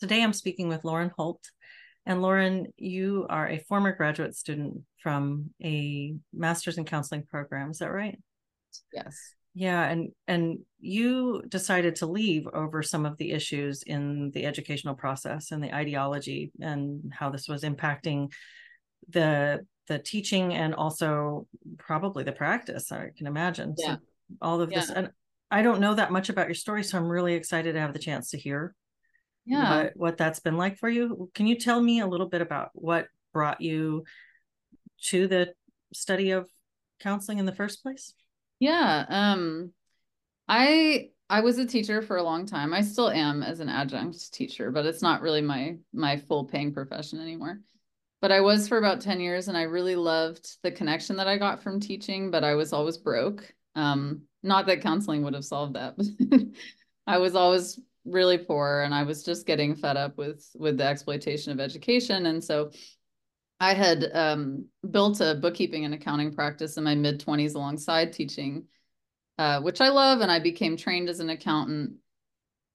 Today I'm speaking with Lauren Holt. And Lauren, you are a former graduate student from a master's in counseling program. Is that right? Yes. Yeah, and and you decided to leave over some of the issues in the educational process and the ideology and how this was impacting the the teaching and also probably the practice. I can imagine. Yeah. So all of yeah. this, and I don't know that much about your story, so I'm really excited to have the chance to hear yeah. what, what that's been like for you. Can you tell me a little bit about what brought you to the study of counseling in the first place? Yeah um i i was a teacher for a long time. I still am as an adjunct teacher but it's not really my my full paying profession anymore. But i was for about 10 years and i really loved the connection that i got from teaching but i was always broke. Um not that counseling would have solved that but i was always really poor and I was just getting fed up with with the exploitation of education. And so I had um, built a bookkeeping and accounting practice in my mid 20s alongside teaching, uh, which I love. And I became trained as an accountant.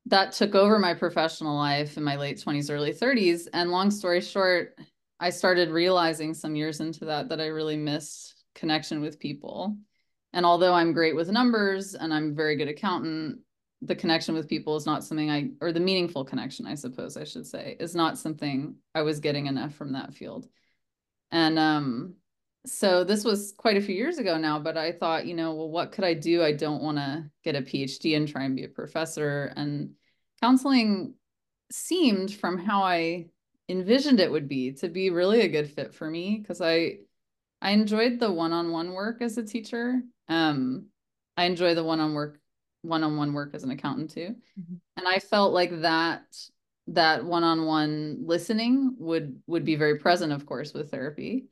That took over my professional life in my late 20s, early 30s. And long story short, I started realizing some years into that that I really missed connection with people. And although I'm great with numbers and I'm a very good accountant, the connection with people is not something I, or the meaningful connection, I suppose I should say, is not something I was getting enough from that field. And um, so this was quite a few years ago now, but I thought, you know, well, what could I do? I don't want to get a PhD and try and be a professor. And counseling seemed from how I envisioned it would be to be really a good fit for me because I I enjoyed the one-on-one work as a teacher. Um, I enjoy the one-on work one-on-one work as an accountant too. Mm-hmm. And I felt like that that one-on-one listening would would be very present, of course, with therapy.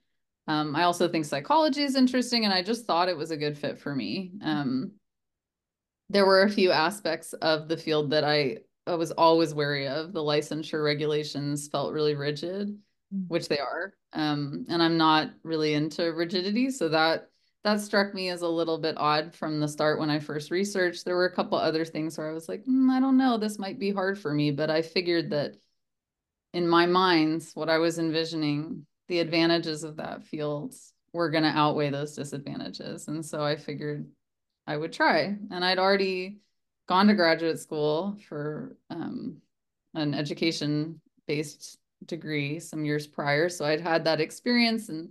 Um, I also think psychology is interesting, and I just thought it was a good fit for me. Um, there were a few aspects of the field that I, I was always wary of. The licensure regulations felt really rigid, mm-hmm. which they are, um, and I'm not really into rigidity, so that that struck me as a little bit odd from the start when I first researched. There were a couple other things where I was like, mm, I don't know, this might be hard for me. But I figured that in my mind, what I was envisioning, the advantages of that field were going to outweigh those disadvantages. And so I figured I would try. And I'd already gone to graduate school for um, an education based degree some years prior. So I'd had that experience and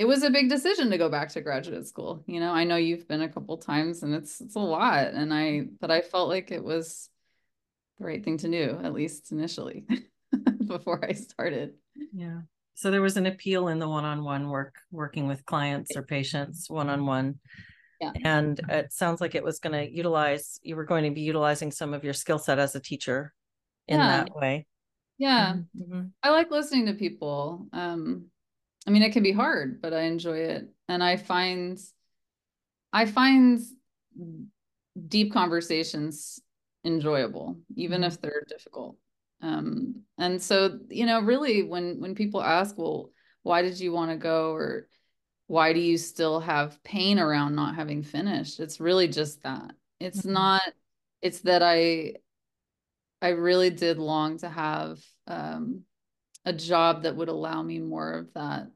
it was a big decision to go back to graduate school. You know, I know you've been a couple times and it's it's a lot and I but I felt like it was the right thing to do at least initially before I started. Yeah. So there was an appeal in the one-on-one work working with clients or patients one-on-one. Yeah. And it sounds like it was going to utilize you were going to be utilizing some of your skill set as a teacher in yeah. that way. Yeah. Mm-hmm. I like listening to people. Um I mean, it can be hard, but I enjoy it. And I find, I find deep conversations enjoyable, even mm-hmm. if they're difficult. Um, and so, you know, really when, when people ask, well, why did you want to go? Or why do you still have pain around not having finished? It's really just that it's mm-hmm. not, it's that I, I really did long to have, um, a job that would allow me more of that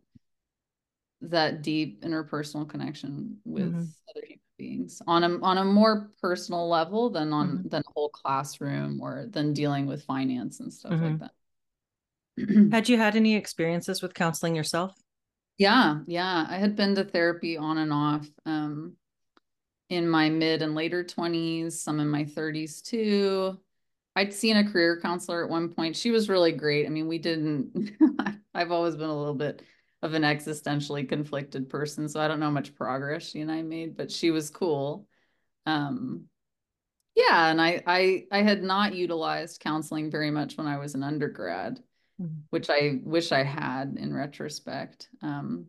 that deep interpersonal connection with mm-hmm. other human beings on a on a more personal level than on mm-hmm. than a whole classroom or than dealing with finance and stuff mm-hmm. like that. had you had any experiences with counseling yourself? Yeah, yeah. I had been to therapy on and off um, in my mid and later 20s, some in my 30s too. I'd seen a career counselor at one point. She was really great. I mean, we didn't, I've always been a little bit of an existentially conflicted person, so I don't know how much progress she and I made, but she was cool. Um, yeah, and I, I, I had not utilized counseling very much when I was an undergrad, mm-hmm. which I wish I had in retrospect. Um,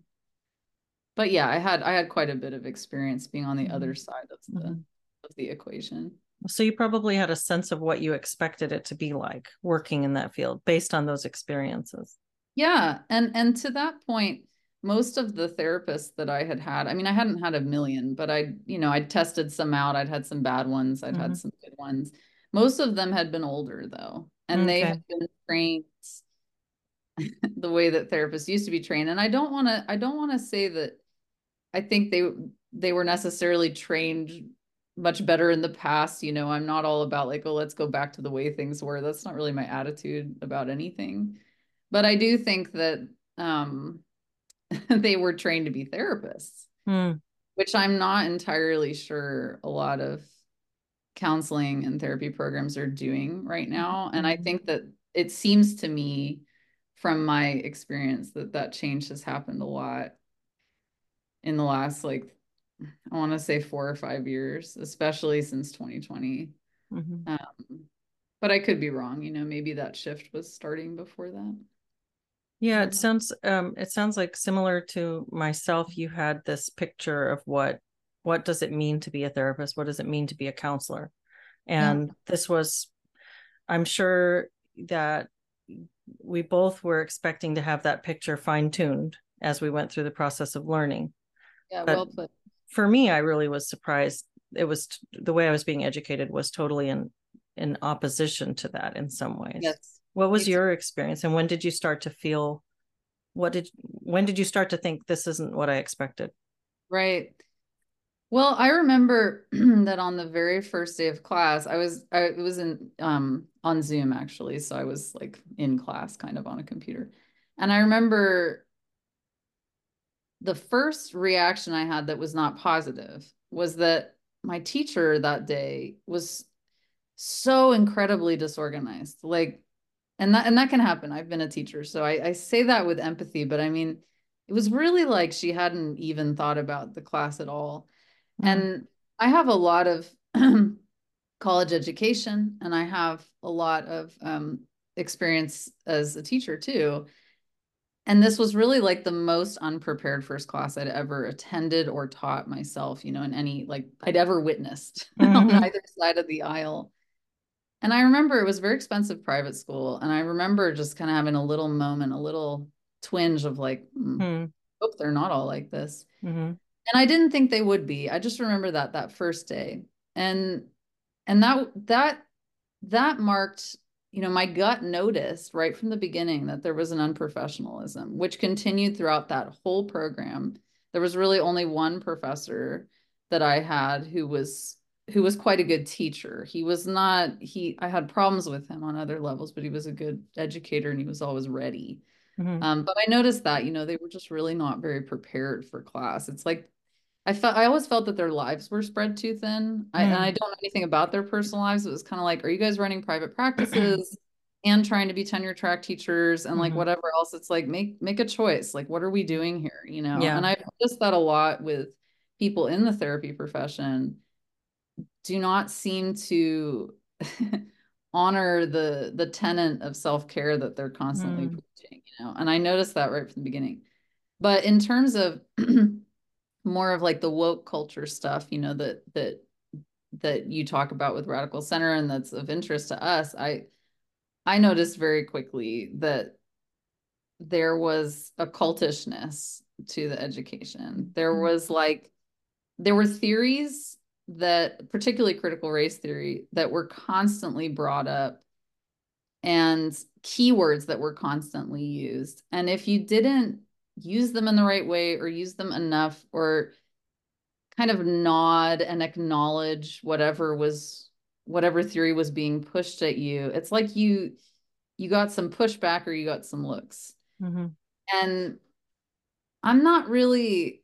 but yeah, I had, I had quite a bit of experience being on the mm-hmm. other side of the, mm-hmm. of the equation. So you probably had a sense of what you expected it to be like working in that field based on those experiences. Yeah, and and to that point, most of the therapists that I had had, I mean, I hadn't had a million, but I, you know, I'd tested some out. I'd had some bad ones. I'd mm-hmm. had some good ones. Most of them had been older though. and okay. they have been trained the way that therapists used to be trained and i don't want to i don't want to say that i think they they were necessarily trained much better in the past you know i'm not all about like oh let's go back to the way things were that's not really my attitude about anything but i do think that um they were trained to be therapists mm. which i'm not entirely sure a lot of counseling and therapy programs are doing right now and i mm-hmm. think that it seems to me from my experience that that change has happened a lot in the last like i want to say four or five years especially since 2020 mm-hmm. um, but i could be wrong you know maybe that shift was starting before that yeah it sounds um it sounds like similar to myself you had this picture of what what does it mean to be a therapist what does it mean to be a counselor and yeah. this was i'm sure that we both were expecting to have that picture fine tuned as we went through the process of learning. Yeah, but well put. For me, I really was surprised. It was the way I was being educated was totally in in opposition to that in some ways. Yes. What was your experience, and when did you start to feel? What did when did you start to think this isn't what I expected? Right. Well, I remember that on the very first day of class, I was I was in um on Zoom actually, so I was like in class kind of on a computer. And I remember the first reaction I had that was not positive was that my teacher that day was so incredibly disorganized. Like and that and that can happen. I've been a teacher, so I, I say that with empathy, but I mean it was really like she hadn't even thought about the class at all Mm-hmm. And I have a lot of college education and I have a lot of um, experience as a teacher too. And this was really like the most unprepared first class I'd ever attended or taught myself, you know, in any like I'd ever witnessed mm-hmm. on either side of the aisle. And I remember it was very expensive private school. And I remember just kind of having a little moment, a little twinge of like, mm, mm. hope they're not all like this. Mm-hmm and I didn't think they would be. I just remember that that first day. And and that that that marked, you know, my gut noticed right from the beginning that there was an unprofessionalism which continued throughout that whole program. There was really only one professor that I had who was who was quite a good teacher. He was not he I had problems with him on other levels, but he was a good educator and he was always ready. Mm-hmm. Um, but I noticed that, you know, they were just really not very prepared for class. It's like I felt I always felt that their lives were spread too thin. I, and I mm. don't know anything about their personal lives. It was kind of like, are you guys running private practices and trying to be tenure track teachers and like mm-hmm. whatever else? It's like make make a choice. Like, what are we doing here? You know? Yeah. And I've noticed that a lot with people in the therapy profession do not seem to honor the the tenant of self-care that they're constantly mm. preaching, you know. And I noticed that right from the beginning. But in terms of more of like the woke culture stuff, you know, that that that you talk about with Radical Center and that's of interest to us, I I noticed very quickly that there was a cultishness to the education. There mm-hmm. was like there were theories that particularly critical race theory that were constantly brought up and keywords that were constantly used. And if you didn't use them in the right way or use them enough or kind of nod and acknowledge whatever was whatever theory was being pushed at you. It's like you you got some pushback or you got some looks. Mm-hmm. and i'm not really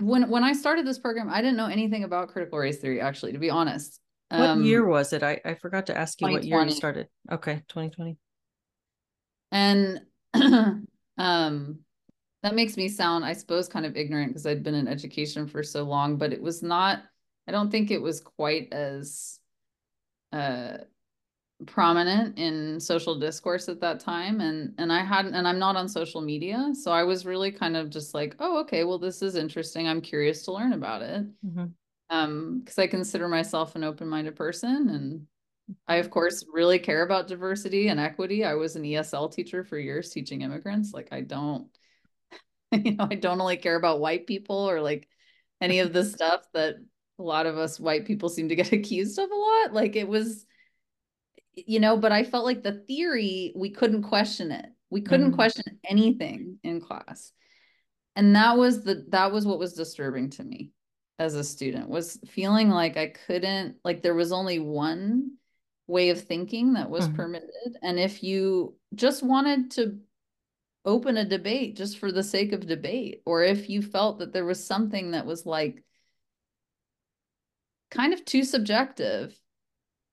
when when i started this program i didn't know anything about critical race theory actually to be honest. What um, year was it? I, I forgot to ask you what year you started. Okay 2020 and um that makes me sound, I suppose, kind of ignorant because I'd been in education for so long, but it was not, I don't think it was quite as uh, prominent in social discourse at that time. And and I hadn't, and I'm not on social media. So I was really kind of just like, oh, okay, well, this is interesting. I'm curious to learn about it. Mm-hmm. Um, because I consider myself an open-minded person and I, of course, really care about diversity and equity. I was an ESL teacher for years teaching immigrants. Like, I don't, you know, I don't only care about white people or like any of the stuff that a lot of us white people seem to get accused of a lot. Like it was, you know, but I felt like the theory, we couldn't question it. We couldn't mm-hmm. question anything in class. And that was the that was what was disturbing to me as a student was feeling like I couldn't like there was only one way of thinking that was mm-hmm. permitted and if you just wanted to open a debate just for the sake of debate or if you felt that there was something that was like kind of too subjective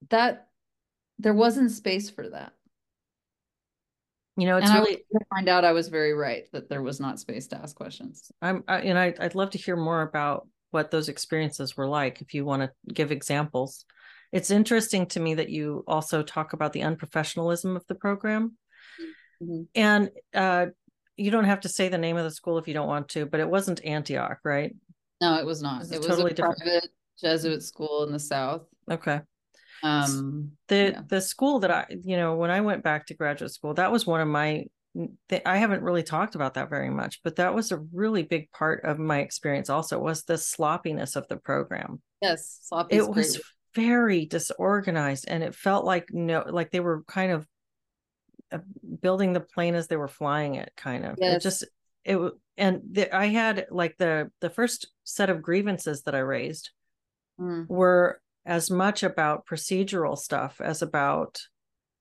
that there wasn't space for that. You know it's and really to find out i was very right that there was not space to ask questions. I'm I, and I, i'd love to hear more about what those experiences were like if you want to give examples. It's interesting to me that you also talk about the unprofessionalism of the program mm-hmm. and uh, you don't have to say the name of the school if you don't want to but it wasn't antioch right no it was not it was, totally a private jesuit school in the south okay um the yeah. the school that i you know when i went back to graduate school that was one of my I haven't really talked about that very much, but that was a really big part of my experience. Also, was the sloppiness of the program. Yes, sloppy. It was very disorganized, and it felt like no, like they were kind of building the plane as they were flying it. Kind of. Yes. It just it and the, I had like the the first set of grievances that I raised mm. were as much about procedural stuff as about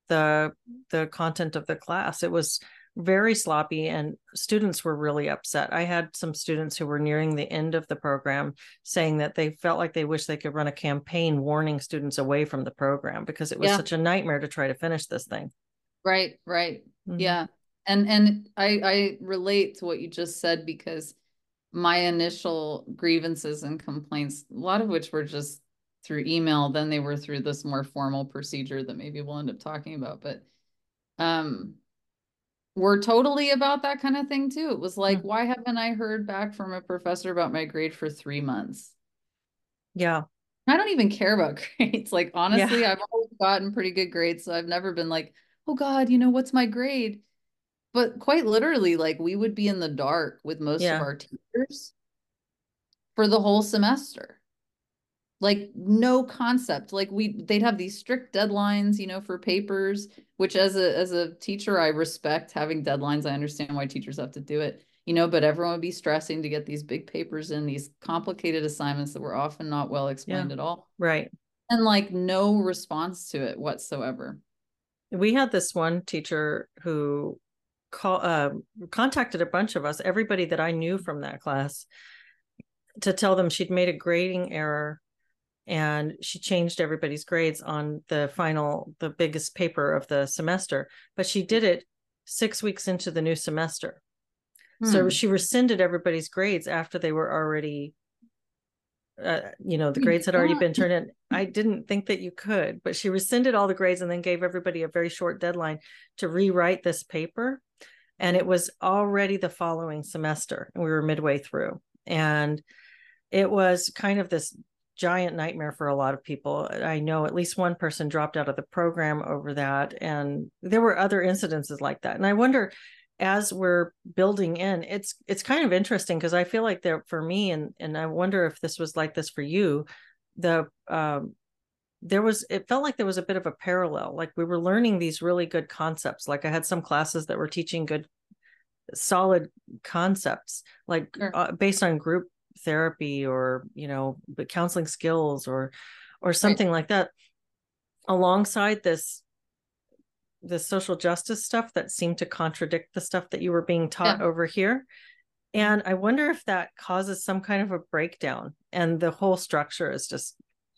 the the content of the class. It was very sloppy and students were really upset. I had some students who were nearing the end of the program saying that they felt like they wish they could run a campaign warning students away from the program because it was yeah. such a nightmare to try to finish this thing. Right, right. Mm-hmm. Yeah. And and I I relate to what you just said because my initial grievances and complaints, a lot of which were just through email, then they were through this more formal procedure that maybe we'll end up talking about. But um were totally about that kind of thing too. It was like, mm-hmm. why haven't I heard back from a professor about my grade for three months? Yeah. I don't even care about grades. Like, honestly, yeah. I've always gotten pretty good grades. So I've never been like, oh God, you know, what's my grade? But quite literally, like, we would be in the dark with most yeah. of our teachers for the whole semester. Like no concept. Like we they'd have these strict deadlines you know for papers which as a as a teacher i respect having deadlines. I understand why teachers have to do it you know but everyone would be stressing to get these big papers in these complicated assignments that were often not well explained yeah, at all. Right. And like no response to it whatsoever we had this one teacher who call uh, contacted a bunch of us everybody that i knew from that class to tell them she'd made a grading error and she changed everybody's grades on the final the biggest paper of the semester but she did it six weeks into the new semester hmm. so she rescinded everybody's grades after they were already uh, you know the grades had already been turned in i didn't think that you could but she rescinded all the grades and then gave everybody a very short deadline to rewrite this paper and it was already the following semester and we were midway through and it was kind of this giant nightmare for a lot of people. I know at least one person dropped out of the program over that. And there were other incidences like that. And I wonder as we're building in, it's it's kind of interesting because I feel like there for me and and I wonder if this was like this for you, the um there was it felt like there was a bit of a parallel like we were learning these really good concepts like i had some classes that were teaching good solid concepts like sure. uh, based on group therapy or you know but counseling skills or or something right. like that alongside this the social justice stuff that seemed to contradict the stuff that you were being taught yeah. over here and i wonder if that causes some kind of a breakdown and the whole structure is just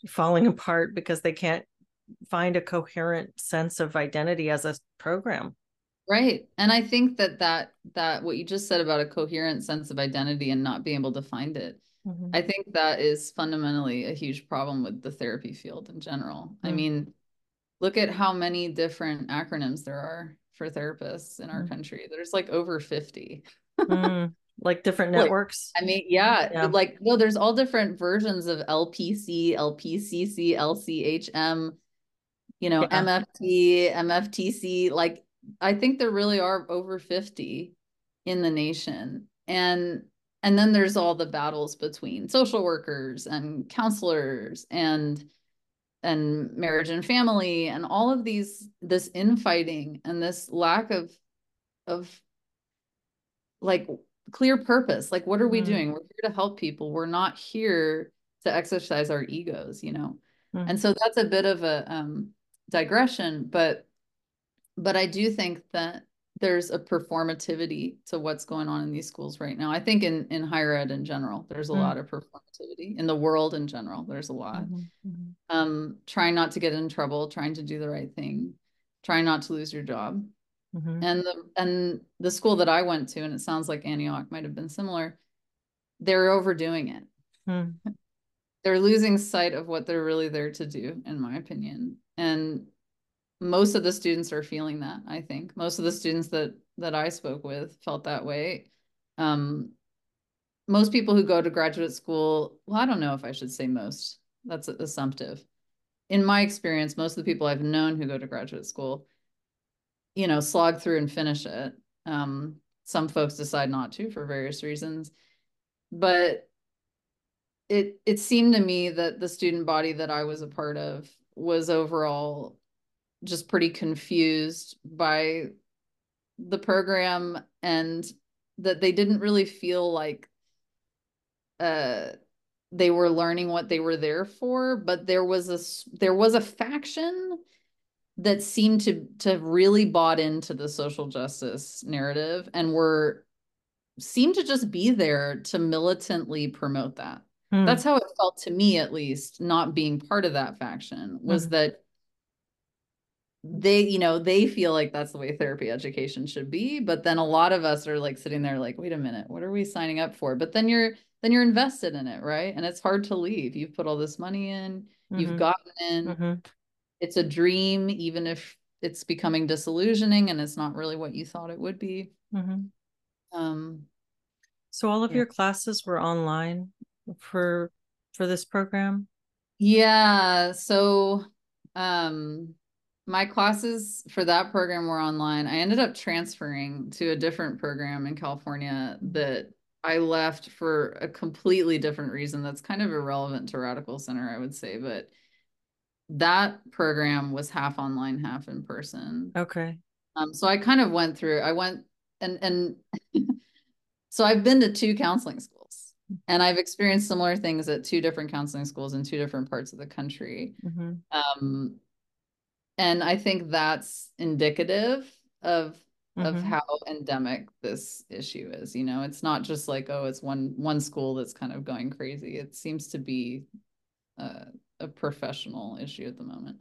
falling apart because they can't find a coherent sense of identity as a program Right. And I think that that that what you just said about a coherent sense of identity and not being able to find it. Mm-hmm. I think that is fundamentally a huge problem with the therapy field in general. Mm-hmm. I mean, look at how many different acronyms there are for therapists in our mm-hmm. country. There's like over 50. Mm, like different networks. I mean, yeah, yeah, like no, there's all different versions of LPC, LPCC, LCHM, you know, yeah. MFT, MFTC, like I think there really are over 50 in the nation. And and then there's all the battles between social workers and counselors and and marriage and family and all of these this infighting and this lack of of like clear purpose like what are we mm. doing we're here to help people we're not here to exercise our egos you know mm. and so that's a bit of a um, digression but but i do think that there's a performativity to what's going on in these schools right now. I think in in higher ed in general, there's a mm. lot of performativity in the world in general. There's a lot. Mm-hmm. mm-hmm. Um, trying not to get in trouble, trying to do the right thing, trying not to lose your job. Mm-hmm. And the and the school that I went to, and it sounds like Antioch might have been similar. They're overdoing it. Mm. They're losing sight of what they're really there to do, in my opinion. And most of the students are feeling that i think. Most of the students that that i spoke with felt that way. Um most people who go to graduate school well i don't know if i should say most. That's assumptive. In my experience most of the people i've known who go to graduate school you know slog through and finish it. Um some folks decide not to for various reasons. But it it seemed to me that the student body that i was a part of was overall just pretty confused by the program and that they didn't really feel like uh they were learning what they were there for but there was a there was a faction that seemed to to really bought into the social justice narrative and were seemed to just be there to militantly promote that hmm. that's how it felt to me at least not being part of that faction was hmm. that they you know they feel like that's the way therapy education should be but then a lot of us are like sitting there like wait a minute what are we signing up for but then you're then you're invested in it right and it's hard to leave you've put all this money in mm-hmm. you've gotten in mm-hmm. it's a dream even if it's becoming disillusioning and it's not really what you thought it would be mm-hmm. um so all of yeah. your classes were online for for this program yeah so um my classes for that program were online. I ended up transferring to a different program in California that I left for a completely different reason that's kind of irrelevant to Radical Center, I would say. But that program was half online, half in person. Okay. Um, so I kind of went through, I went and and so I've been to two counseling schools and I've experienced similar things at two different counseling schools in two different parts of the country. Mm-hmm. Um, and i think that's indicative of mm-hmm. of how endemic this issue is you know it's not just like oh it's one one school that's kind of going crazy it seems to be a, a professional issue at the moment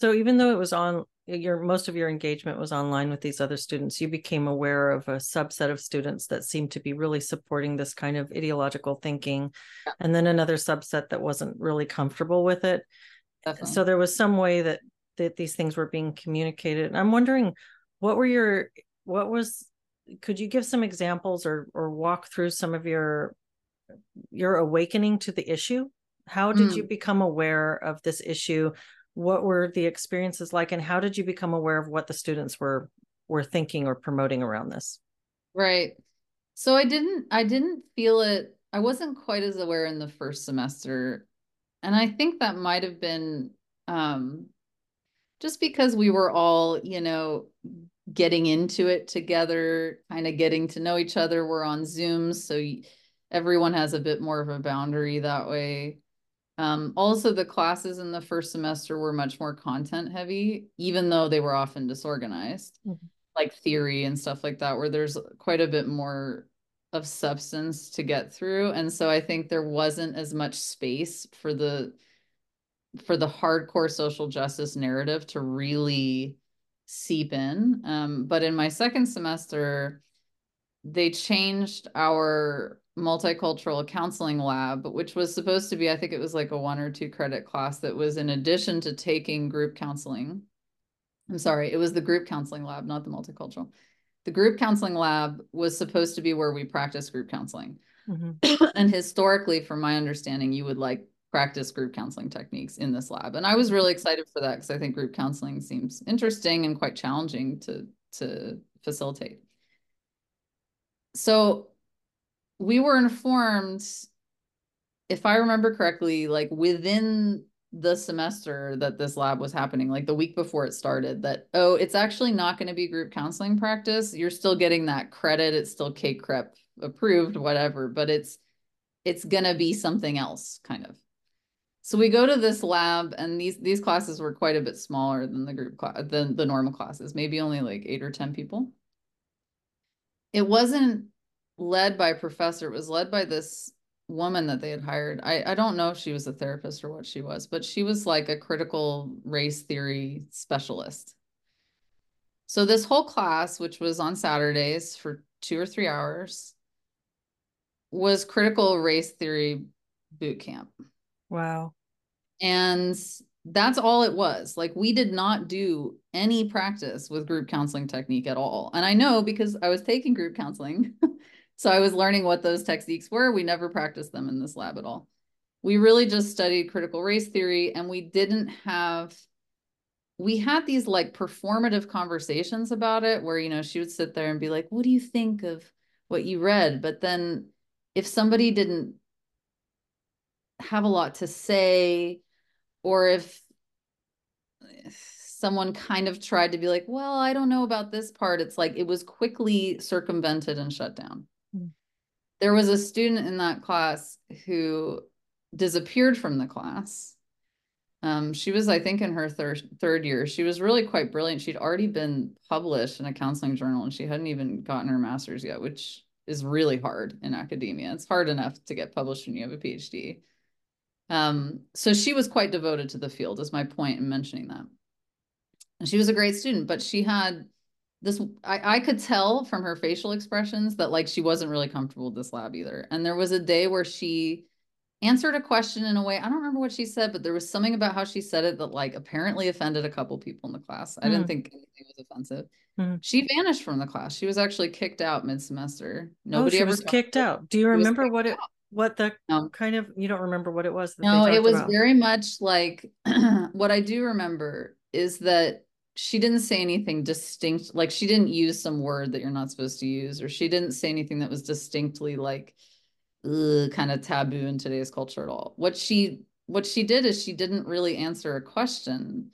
so even though it was on your most of your engagement was online with these other students you became aware of a subset of students that seemed to be really supporting this kind of ideological thinking yeah. and then another subset that wasn't really comfortable with it Definitely. so there was some way that that these things were being communicated. And I'm wondering what were your what was could you give some examples or or walk through some of your your awakening to the issue? How did mm. you become aware of this issue? What were the experiences like and how did you become aware of what the students were were thinking or promoting around this? Right. So I didn't I didn't feel it I wasn't quite as aware in the first semester and I think that might have been um just because we were all, you know, getting into it together, kind of getting to know each other. We're on Zooms, so everyone has a bit more of a boundary that way. Um, also, the classes in the first semester were much more content heavy, even though they were often disorganized, mm-hmm. like theory and stuff like that, where there's quite a bit more of substance to get through. And so I think there wasn't as much space for the for the hardcore social justice narrative to really seep in. Um, but in my second semester, they changed our multicultural counseling lab, which was supposed to be, I think it was like a one or two credit class that was in addition to taking group counseling. I'm sorry, it was the group counseling lab, not the multicultural. The group counseling lab was supposed to be where we practice group counseling. Mm-hmm. and historically, from my understanding, you would like practice group counseling techniques in this lab. And I was really excited for that because I think group counseling seems interesting and quite challenging to, to facilitate. So we were informed, if I remember correctly, like within the semester that this lab was happening, like the week before it started, that, oh, it's actually not going to be group counseling practice. You're still getting that credit. It's still CACREP approved, whatever, but it's, it's going to be something else kind of. So we go to this lab and these, these classes were quite a bit smaller than the group class, than the normal classes, maybe only like eight or 10 people. It wasn't led by a professor. It was led by this woman that they had hired. I, I don't know if she was a therapist or what she was, but she was like a critical race theory specialist. So this whole class, which was on Saturdays for two or three hours, was critical race theory boot camp. Wow. And that's all it was. Like we did not do any practice with group counseling technique at all. And I know because I was taking group counseling So I was learning what those techniques were. We never practiced them in this lab at all. We really just studied critical race theory and we didn't have we had these like performative conversations about it where you know she would sit there and be like what do you think of what you read but then if somebody didn't have a lot to say or if someone kind of tried to be like well i don't know about this part it's like it was quickly circumvented and shut down there was a student in that class who disappeared from the class. Um, she was, I think, in her third third year. She was really quite brilliant. She'd already been published in a counseling journal, and she hadn't even gotten her master's yet, which is really hard in academia. It's hard enough to get published when you have a PhD. Um, so she was quite devoted to the field, is my point in mentioning that. And she was a great student, but she had this I, I could tell from her facial expressions that like she wasn't really comfortable with this lab either and there was a day where she answered a question in a way i don't remember what she said but there was something about how she said it that like apparently offended a couple people in the class i mm. didn't think anything was offensive mm. she vanished from the class she was actually kicked out mid-semester nobody oh, ever was kicked out do you remember what it out. What the no. kind of you don't remember what it was no it was about. very much like what i do remember is that she didn't say anything distinct like she didn't use some word that you're not supposed to use or she didn't say anything that was distinctly like ugh, kind of taboo in today's culture at all what she what she did is she didn't really answer a question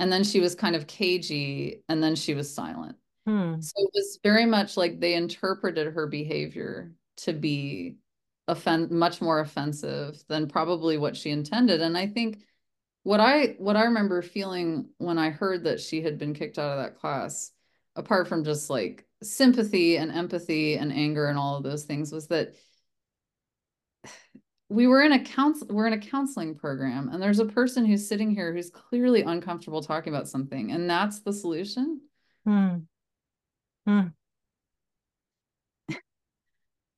and then she was kind of cagey and then she was silent hmm. so it was very much like they interpreted her behavior to be offend much more offensive than probably what she intended and i think what I what I remember feeling when I heard that she had been kicked out of that class, apart from just like sympathy and empathy and anger and all of those things, was that we were in a counsel we're in a counseling program and there's a person who's sitting here who's clearly uncomfortable talking about something and that's the solution hmm. Hmm.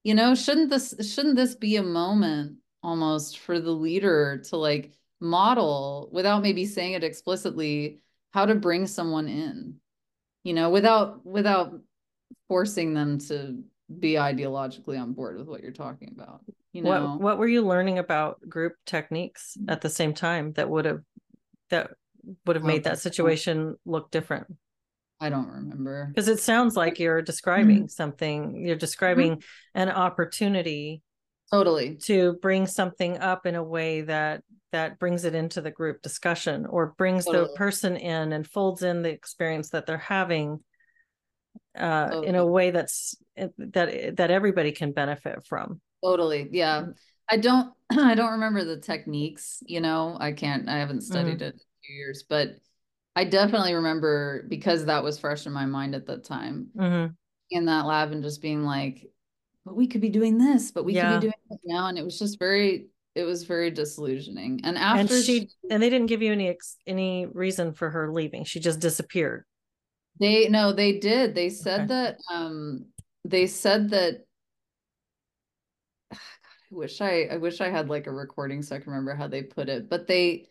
You know shouldn't this shouldn't this be a moment almost for the leader to like model without maybe saying it explicitly how to bring someone in? You know without without forcing them to be ideologically on board with what you're talking about you know? what, what were you learning about group techniques at the same time that would have that would have made that situation look different I don't remember. Because it sounds like you're describing mm-hmm. something, you're describing mm-hmm. an opportunity totally to bring something up in a way that that brings it into the group discussion or brings totally. the person in and folds in the experience that they're having uh, totally. in a way that's that that everybody can benefit from totally yeah i don't i don't remember the techniques you know i can't i haven't studied mm-hmm. it in a few years but i definitely remember because that was fresh in my mind at that time mm-hmm. in that lab and just being like but we could be doing this but we yeah. could be doing it now and it was just very it was very disillusioning. And after and she, she and they didn't give you any any reason for her leaving. She just disappeared. They no, they did. They said okay. that um they said that God, I wish I I wish I had like a recording so I can remember how they put it, but they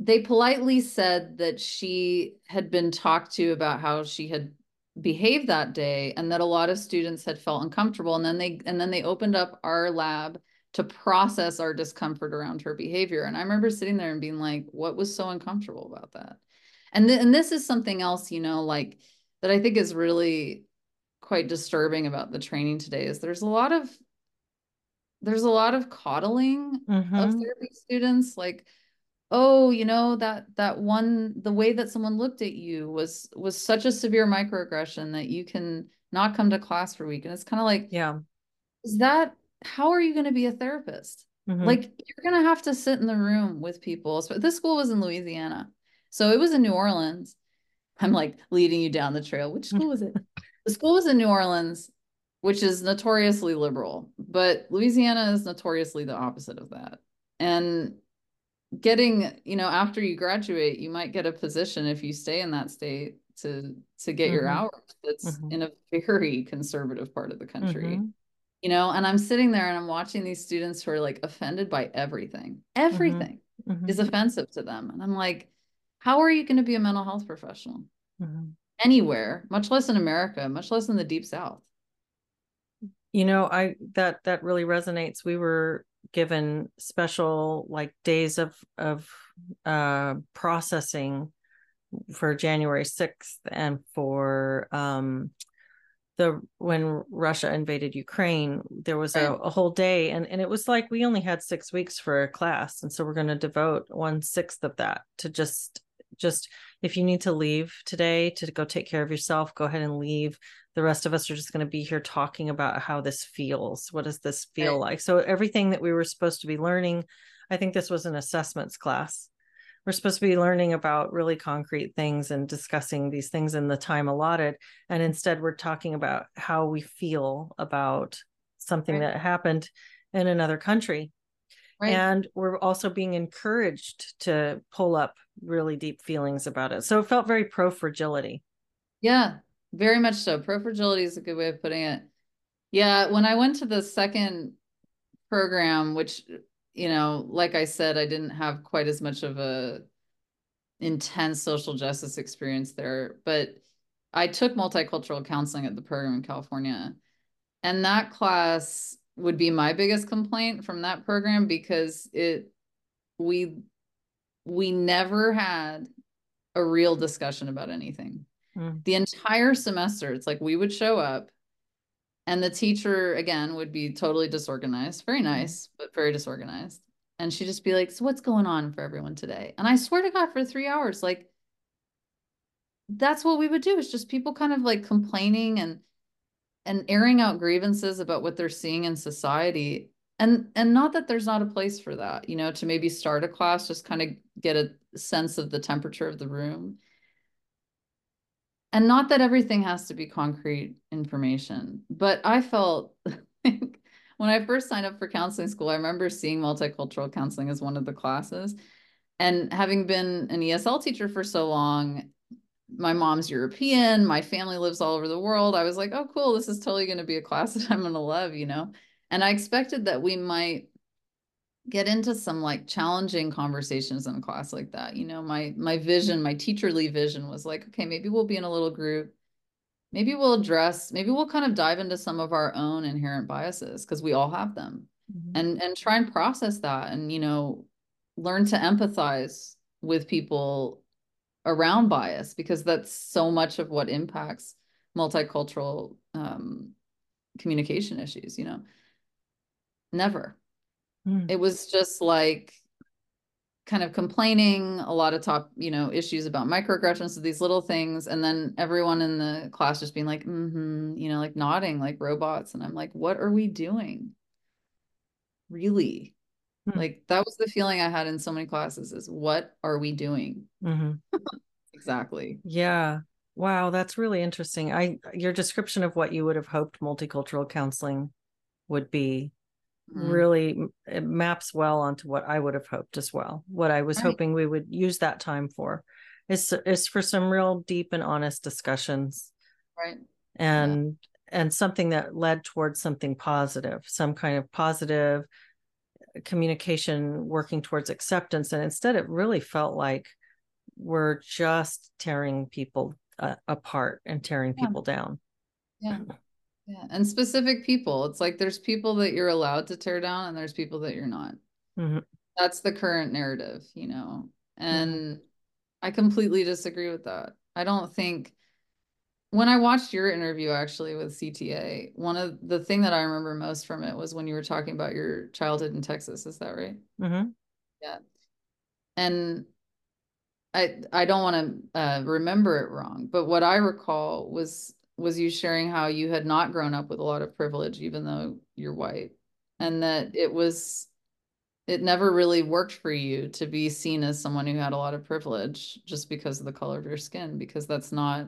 they politely said that she had been talked to about how she had behaved that day and that a lot of students had felt uncomfortable and then they and then they opened up our lab to process our discomfort around her behavior. And I remember sitting there and being like, what was so uncomfortable about that? And, th- and this is something else, you know, like that I think is really quite disturbing about the training today is there's a lot of there's a lot of coddling mm-hmm. of therapy students like oh, you know, that that one the way that someone looked at you was was such a severe microaggression that you can not come to class for a week. And it's kind of like, yeah, is that how are you going to be a therapist? Mm-hmm. Like you're going to have to sit in the room with people. So this school was in Louisiana. So it was in New Orleans. I'm like leading you down the trail. Which school was it? the school was in New Orleans, which is notoriously liberal, but Louisiana is notoriously the opposite of that. And getting, you know, after you graduate, you might get a position if you stay in that state to to get mm-hmm. your hours. That's mm-hmm. in a very conservative part of the country. Mm-hmm. You know, and I'm sitting there and I'm watching these students who are like offended by everything. Mm-hmm. Everything mm-hmm. is offensive to them. And I'm like, how are you going to be a mental health professional? Mm-hmm. Anywhere, much less in America, much less in the deep south. You know, I that that really resonates. We were given special like days of of uh processing for January 6th and for um the when Russia invaded Ukraine, there was a, a, whole day, and and it was like we only had six weeks for a class, and so we're going to devote one sixth of that to just just if you need to leave today to go take care of yourself go ahead and leave the rest of us are just going to be here talking about how this feels what does this feel right. like so everything that we were supposed to be learning i think this was an assessments class we're supposed to be learning about really concrete things and discussing these things in the time allotted and instead we're talking about how we feel about something right. that happened in another country Right. And we're also being encouraged to pull up really deep feelings about it. So it felt very pro fragility. Yeah, very much so. Pro fragility is a good way of putting it. Yeah, when I went to the second program, which, you know, like I said, I didn't have quite as much of a intense social justice experience there, but I took multicultural counseling at the program in California. And that class would be my biggest complaint from that program because it we we never had a real discussion about anything. Mm. The entire semester, it's like we would show up and the teacher again would be totally disorganized, very hmm. nice, mm. but very disorganized. And she'd just be like, So what's going on for everyone today? And I swear to God, for three hours, like that's what we would do. It's just people kind of like complaining and and airing out grievances about what they're seeing in society and and not that there's not a place for that you know to maybe start a class just kind of get a sense of the temperature of the room and not that everything has to be concrete information but i felt when i first signed up for counseling school i remember seeing multicultural counseling as one of the classes and having been an esl teacher for so long my mom's European, my family lives all over the world. I was like, oh, cool, this is totally going to be a class that I'm going to love, you know? And I expected that we might get into some like challenging conversations in a class like that. You know, my my vision, my teacherly vision was like, okay, maybe we'll be in a little group. Maybe we'll address, maybe we'll kind of dive into some of our own inherent biases because we all have them. Mm-hmm. And and try and process that and you know, learn to empathize with people around bias because that's so much of what impacts multicultural um, communication issues you know never mm. it was just like kind of complaining a lot of top you know issues about microaggressions of these little things and then everyone in the class just being like mm-hmm you know like nodding like robots and i'm like what are we doing really Hmm. Like that was the feeling I had in so many classes is what are we doing? Mm-hmm. exactly. Yeah. Wow, that's really interesting. I your description of what you would have hoped multicultural counseling would be mm-hmm. really it maps well onto what I would have hoped as well. What I was right. hoping we would use that time for is is for some real deep and honest discussions. Right. And yeah. and something that led towards something positive, some kind of positive communication working towards acceptance and instead it really felt like we're just tearing people uh, apart and tearing yeah. people down yeah yeah and specific people it's like there's people that you're allowed to tear down and there's people that you're not mm-hmm. that's the current narrative you know and mm-hmm. i completely disagree with that i don't think when I watched your interview actually with CTA, one of the thing that I remember most from it was when you were talking about your childhood in Texas. Is that right? Mm-hmm. Yeah. and I I don't want to uh, remember it wrong, but what I recall was was you sharing how you had not grown up with a lot of privilege, even though you're white, and that it was it never really worked for you to be seen as someone who had a lot of privilege just because of the color of your skin, because that's not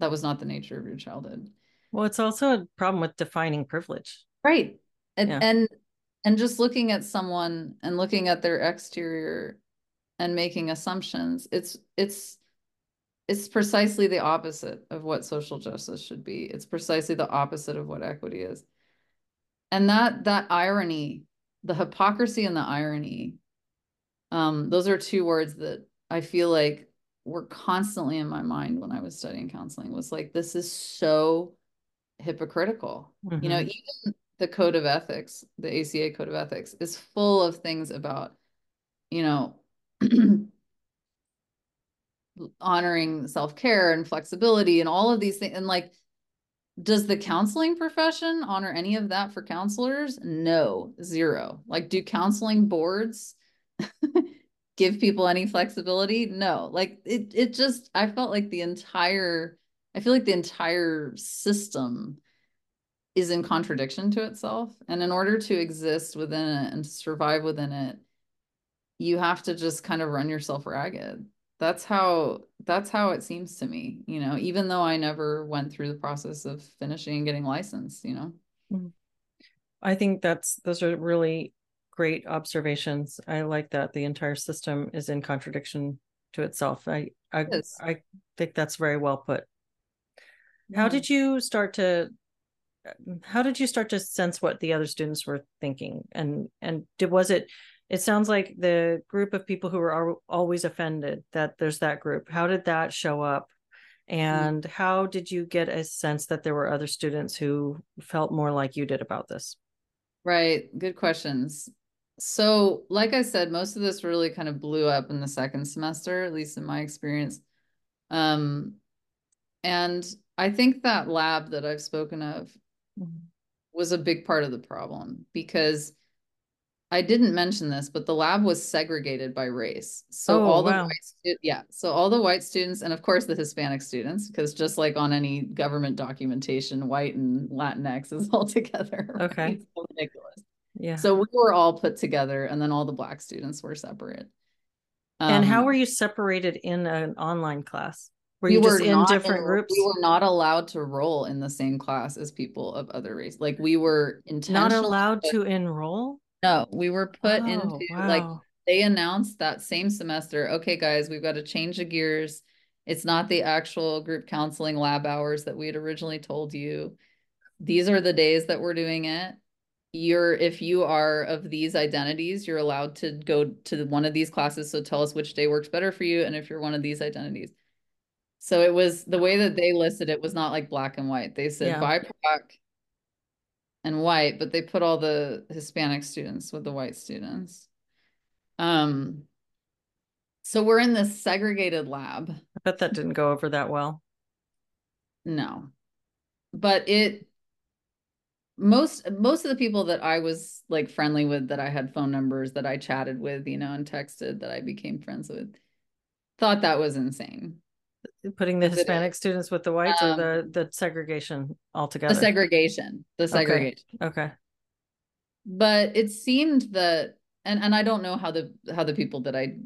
that was not the nature of your childhood. Well, it's also a problem with defining privilege. Right. And yeah. and and just looking at someone and looking at their exterior and making assumptions it's it's it's precisely the opposite of what social justice should be it's precisely the opposite of what equity is and that that irony the hypocrisy and the irony um those are two words that i feel like were constantly in my mind when i was studying counseling was like this is so hypocritical mm-hmm. you know mm-hmm. even the code of ethics the aca code of ethics is full of things about you know honoring self-care and flexibility and all of these things and like does the counseling profession honor any of that for counselors? No zero. Like do counseling boards give people any flexibility? No. Like it it just i felt like the entire i feel like the entire system is in contradiction to itself. And in order to exist within it and survive within it you have to just kind of run yourself ragged that's how that's how it seems to me you know even though i never went through the process of finishing and getting licensed you know? Mm-hmm. i think that's those are really great observations. I like that the entire system is in contradiction to itself. I i, I think that's very well put. Yeah. how did you start to how did you start to sense what the other students were thinking? And and did was it it sounds like the group of people who are always offended that there's that group how did that show up mm. and mm-hmm. how did you get a sense that there were other students who felt more like you did about this right good questions so like i said most of this really kind of blew up in the second semester at least in my experience um and i think that lab that i've spoken of mm-hmm. was a big part of the problem because I didn't mention this, but the lab was segregated by race. So oh, all the wow. white yeah, so all the white students and of course the Hispanic students, because just like on any government documentation, white and Latinx is all together. Right? Okay. So ridiculous. Yeah. So we were all put together, and then all the black students were separate. Um, and how um, were you separated in an online class? Were you just in different in, groups? We were not allowed to roll in the same class as people of other race. Like we were intentionally not allowed to enroll. No, we were put oh, into wow. like they announced that same semester, okay, guys, we've got to change the gears. It's not the actual group counseling lab hours that we had originally told you. These are the days that we're doing it. You're if you are of these identities, you're allowed to go to one of these classes. So tell us which day works better for you. And if you're one of these identities. So it was the way that they listed it was not like black and white. They said yeah. BIPOC, and white, but they put all the Hispanic students with the white students. Um, so we're in this segregated lab. I bet that didn't go over that well. No, but it most most of the people that I was like friendly with, that I had phone numbers, that I chatted with, you know, and texted, that I became friends with, thought that was insane putting the Hispanic students with the whites um, or the the segregation altogether? The segregation. The segregation. Okay. okay. But it seemed that and and I don't know how the how the people that I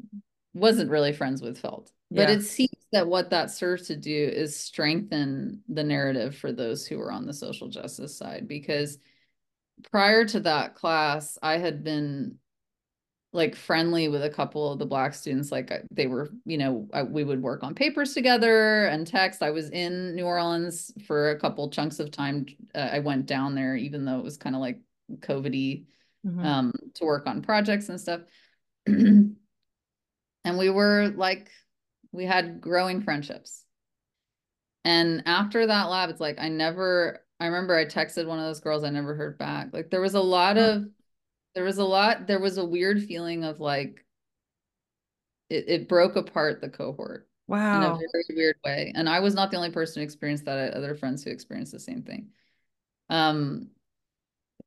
wasn't really friends with felt. But yeah. it seems that what that serves to do is strengthen the narrative for those who are on the social justice side because prior to that class I had been like friendly with a couple of the black students like they were you know I, we would work on papers together and text. I was in new orleans for a couple chunks of time uh, i went down there even though it was kind of like covidy mm-hmm. um, to work on projects and stuff. And we were like we had growing friendships. And after that lab it's like i never i remember i texted one of those girls i never heard back. Like there was a lot of there was a lot there was a weird feeling of like it, it broke apart the cohort wow in a very weird way and i was not the only person who experienced that i had other friends who experienced the same thing um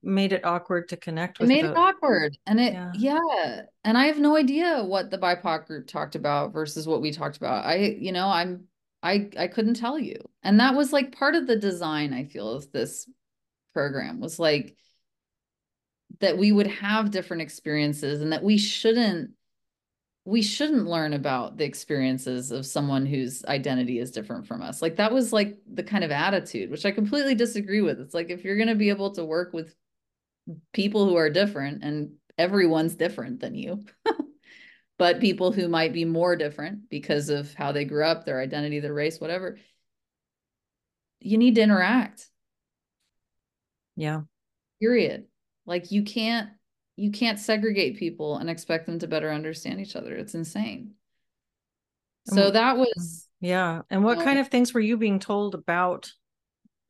made it awkward to connect it with made the, it awkward and it Yeah. yeah. and i have no idea what the bipoc group talked about versus what we talked about i you know i'm i i couldn't tell you and that was like part of the design i feel of this program was like that we would have different experiences and that we shouldn't we shouldn't learn about the experiences of someone whose identity is different from us. Like that was like the kind of attitude, which I completely disagree with. It's like if you're going to be able to work with people who are different and everyone's different than you, but people who might be more different because of how they grew up, their identity, their race, whatever, you need to interact. yeah Period. Like you can't you can't segregate people and expect them to better understand each other. It's insane. So that was yeah and what Yeah. kind of things were you being told about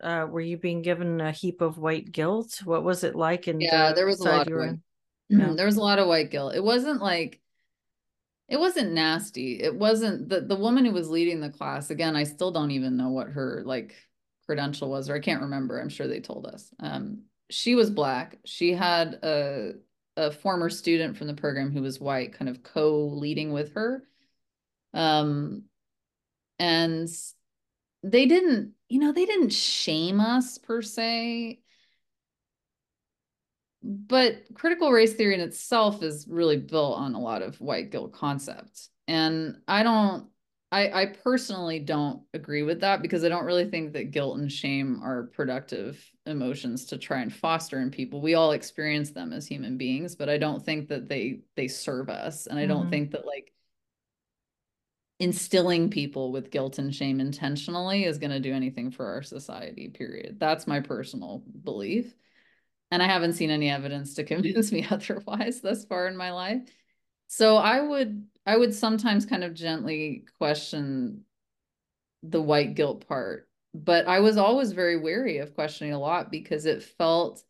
uh were you being given a heap of white guilt what was it like in Yeah, the there was a lot of white- Yeah. there was a lot of white guilt. It wasn't like it wasn't nasty. It wasn't the the woman who was leading the class. Again, I still don't even know what her like credential was, or I can't remember. I'm sure they told us. Um, she was black. She had a a former student from the program who was white, kind of co-leading with her. Um, and they didn't, you know, they didn't shame us per se but critical race theory in itself is really built on a lot of white guilt concepts and i don't I, I personally don't agree with that because I don't really think that guilt and shame are productive emotions to try and foster in people. We all experience them as human beings, but I don't think that they they serve us. And I don't Mhm. think that like instilling people with guilt and shame intentionally is going to do anything for our society, period. That's my personal belief. And I haven't seen any evidence to convince me otherwise thus far in my life. So I would I would sometimes kind of gently question the white guilt part, but I was always very wary of questioning a lot because it felt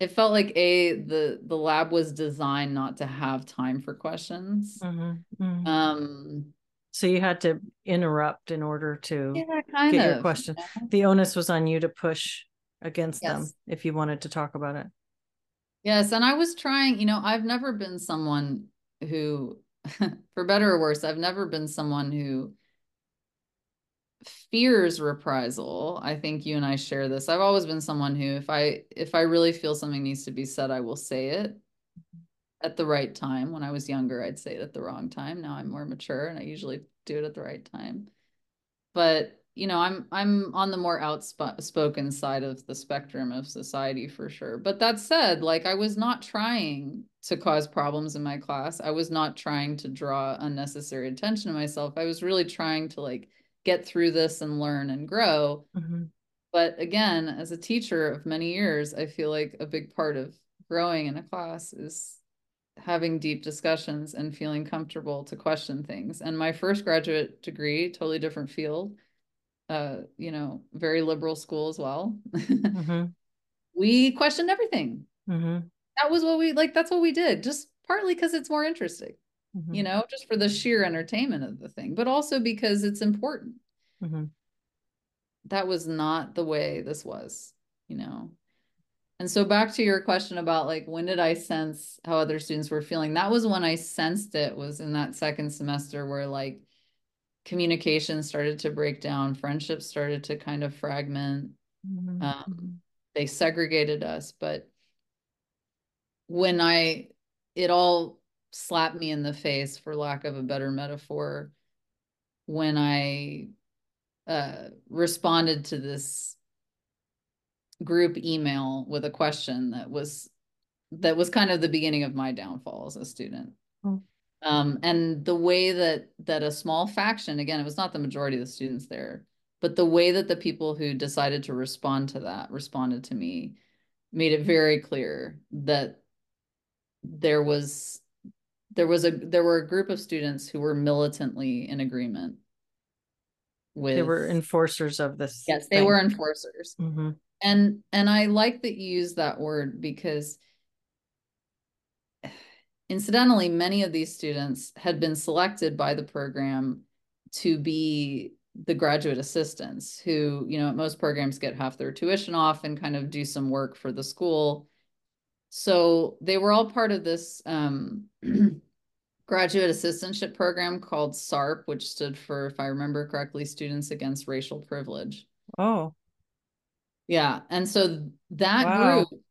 it felt like a the the lab was designed not to have time for questions. Mhm, mhm. Um so you had to interrupt in order to yeah, kind get of. your question know? the onus was on you to push against them if you wanted to talk about it Yes, and I was trying, you know, I've never been someone who, for better or worse, I've never been someone who fears reprisal. I think you and I share this. I've always been someone who if I if I really feel something needs to be said, I will say it at the right time. When I was younger, I'd say it at the wrong time. Now I'm more mature and I usually do it at the right time. But, you know, I'm I'm on the more outspoken side of the spectrum of society for sure. But that said, like I was not trying to cause problems in my class. I was not trying to draw unnecessary attention to myself. I was really trying to like get through this and learn and grow. Mhm. But again, as a teacher of many years, I feel like a big part of growing in a class is having deep discussions and feeling comfortable to question things. And my first graduate degree, totally different field, uh, you know, very liberal school as well. Mhm. we questioned everything. Mhm. That was what we like, that's what we did, just partly because it's more interesting, Mhm. you know, just for the sheer entertainment of the thing, but also because it's important. Mhm. that was not the way this was, you know. And so back to your question about like when did I sense how other students were feeling? That was when I sensed it was in that second semester where like communication started to break down, friendships started to kind of fragment. Mhm. Um. They segregated us, but when I it all slapped me in the face for lack of a better metaphor when I uh, responded to this group email with a question that was that was kind of the beginning of my downfall as a student. Oh. Um, and the way that that a small faction, again, it was not the majority of the students there, but the way that the people who decided to respond to that responded to me made it very clear that there was there was a there were a group of students who were militantly in agreement with they were enforcers of this yes they were enforcers. Mhm. and and i like that you use that word because incidentally many of these students had been selected by the program to be the graduate assistants who you know at most programs get half their tuition off and kind of do some work for the school so they were all part of this um, graduate assistantship program called SARP, which stood for, if I remember correctly, Students Against Racial Privilege. Oh. Yeah. And so that wow. group,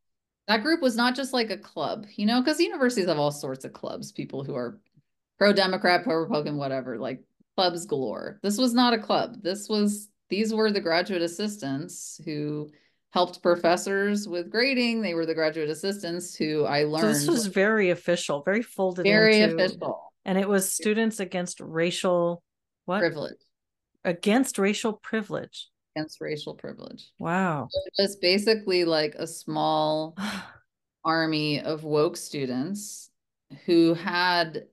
that group was not just like a club, you know, because universities have all sorts of clubs, people who are pro Democrat, pro Republican, whatever, like clubs galore. This was not a club. This was, these were the graduate assistants who helped professors with grading. They were the graduate assistants who I learned. So this was very official, very folded very into, official. And it was students against racial what? Privilege. Against racial privilege against racial privilege. Wow. So it was basically like a small army of woke students who had,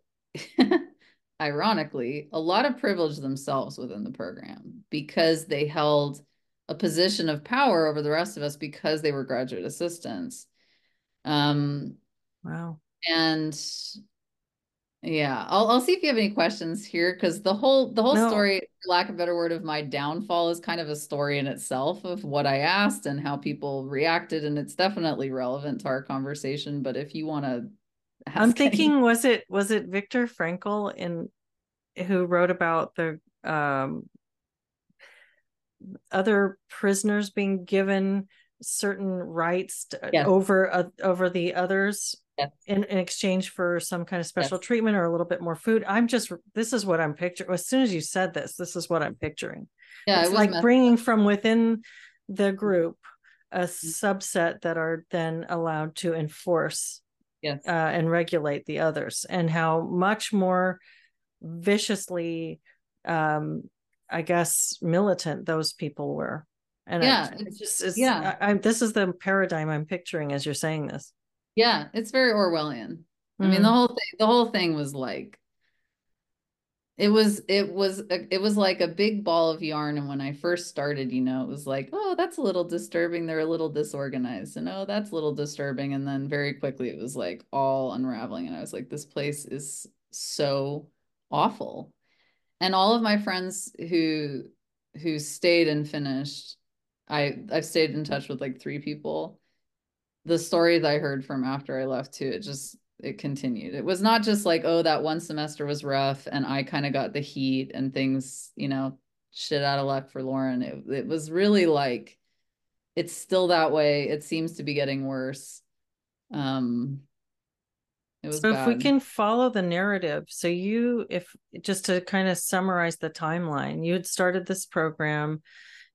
ironically, a lot of privilege themselves within the program because they held a position of power over the rest of us because they were graduate assistants. Um, wow. And yeah, I'll I'll see if you have any questions here because the whole the whole no. story, lack of better word, of my downfall is kind of a story in itself of what I asked and how people reacted, and it's definitely relevant to our conversation. But if you want to, I'm thinking, any... was it was it Viktor Frankl in who wrote about the um, other prisoners being given certain rights to, yes. over uh, over the others yes. in, in, exchange for some kind of special yes. treatment or a little bit more food. I'm just this is what I'm picturing. As soon as you said this, this is what I'm picturing. Yeah, it's it like bringing from within the mm-hmm. group a mm-hmm. subset that are then allowed to enforce yes. uh, and regulate the others, and how much more viciously, um, I guess, militant those people were. And yeah, it, just is, yeah. I, I, this is the paradigm I'm picturing as you're saying this. Yeah, it's very Orwellian. Mm-hmm. I mean, the mm-hmm. whole thing, the whole thing was like, it was, it was, it was like a big ball of yarn. And when I first started, you know, it was like, oh, that's a little disturbing. They're a little disorganized, and oh, that's a little disturbing. And then very quickly, it was like all unraveling, and I was like, this place is so awful. And all of my friends who who stayed and finished, I I've stayed in touch with like three people the story that I heard from after I left too, it just it continued. It was not just like, oh, that one semester was rough and I kind of got the heat and things, you know, shit out of luck for Lauren. It it was really like it's still that way. It seems to be getting worse. Um so bad. if we can follow the narrative so you if just to kind of summarize the timeline you had started this program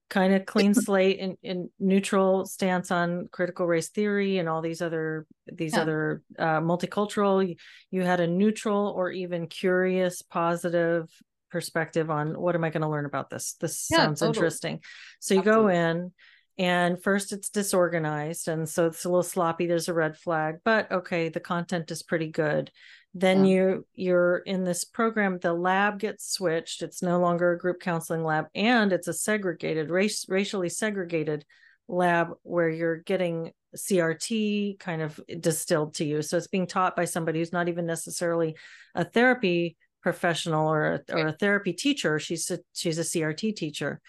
kind of clean slate and, and, neutral stance on critical race theory and all these other these yeah. other uh, multicultural you, you had a neutral or even curious positive perspective on what am i going to learn about this this yeah, sounds totally. interesting so you Absolutely. go in and first it's disorganized and so it's a little sloppy there's a red flag but okay the content is pretty good. Then yeah. you you're in this program the lab gets switched it's no longer a group counseling lab and it's a segregated race racially segregated lab where you're getting CRT kind of distilled to you. So it's being taught by somebody who's not even necessarily a therapy professional or a, or a therapy teacher she's a, she's a CRT teacher.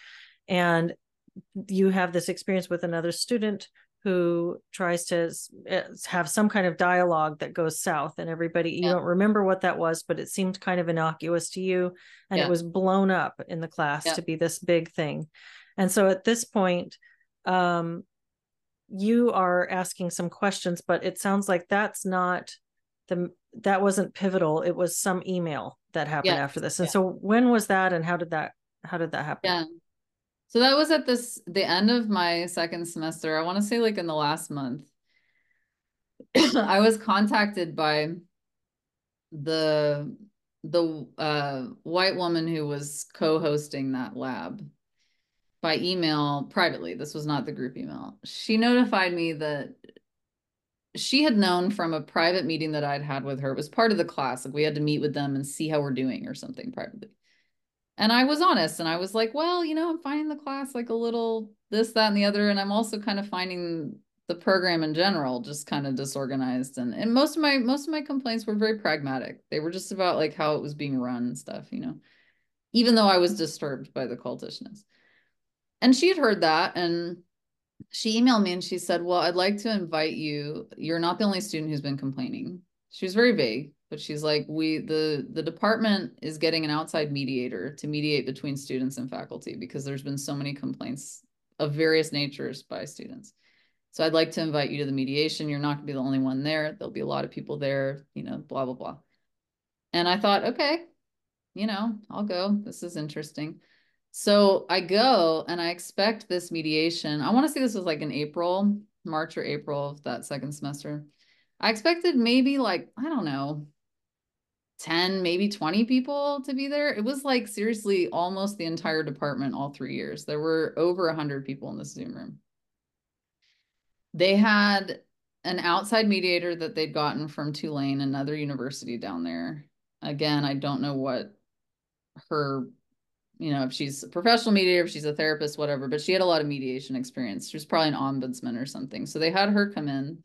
And you have this experience with another student who tries to eh, have some kind of dialogue that goes south and everybody you don't remember what that was but it seemed kind of innocuous to you and yeah. it was blown up in the class yeah. to be this big thing. And so at this point um, you are asking some questions but it sounds like that's not the that wasn't pivotal. It was some email that happened after this. And so when was that and how did that how did that happen so that was at this the end of my second semester. I want to say like in the last month. I was contacted by the the uh, white woman who was co-hosting that lab by email privately. This was not the group email. She notified me that she had known from a private meeting that I'd had with her. It was part of the class. Like we had to meet with them and see how we're doing or something privately. And I was honest and I was like, well, you know, I'm finding the class like a little this, that, and the other. And I'm also kind of finding the program in general just kind of disorganized. And and most of my most of my complaints were very pragmatic. They were just about like how it was being run and stuff, you know, even though I was disturbed by the cultishness. And she had heard that and she emailed me and she said, Well, I'd like to invite you. You're not the only student who's been complaining. She was very vague, but she's like, We the the department is getting an outside mediator to mediate between students and faculty because there's been so many complaints of various natures by students. So I'd like to invite you to the mediation. You're not gonna be the only one there. There'll be a lot of people there, you know, blah, blah, blah. And I thought, okay, you know, I'll go. This is interesting. So I go and I expect this mediation. I want to say this was like in April, March or April of that second semester. I expected maybe like, I don't know, 10, maybe 20 people to be there. It was like seriously almost the entire department all three years. There were over 100 people in this Zoom room. They had an outside mediator that they'd gotten from Tulane, another university down there. Again, I don't know what her you know, if she's a professional mediator, if she's a therapist, whatever, but she had a lot of mediation experience. She was probably an ombudsman or something. So they had her come in.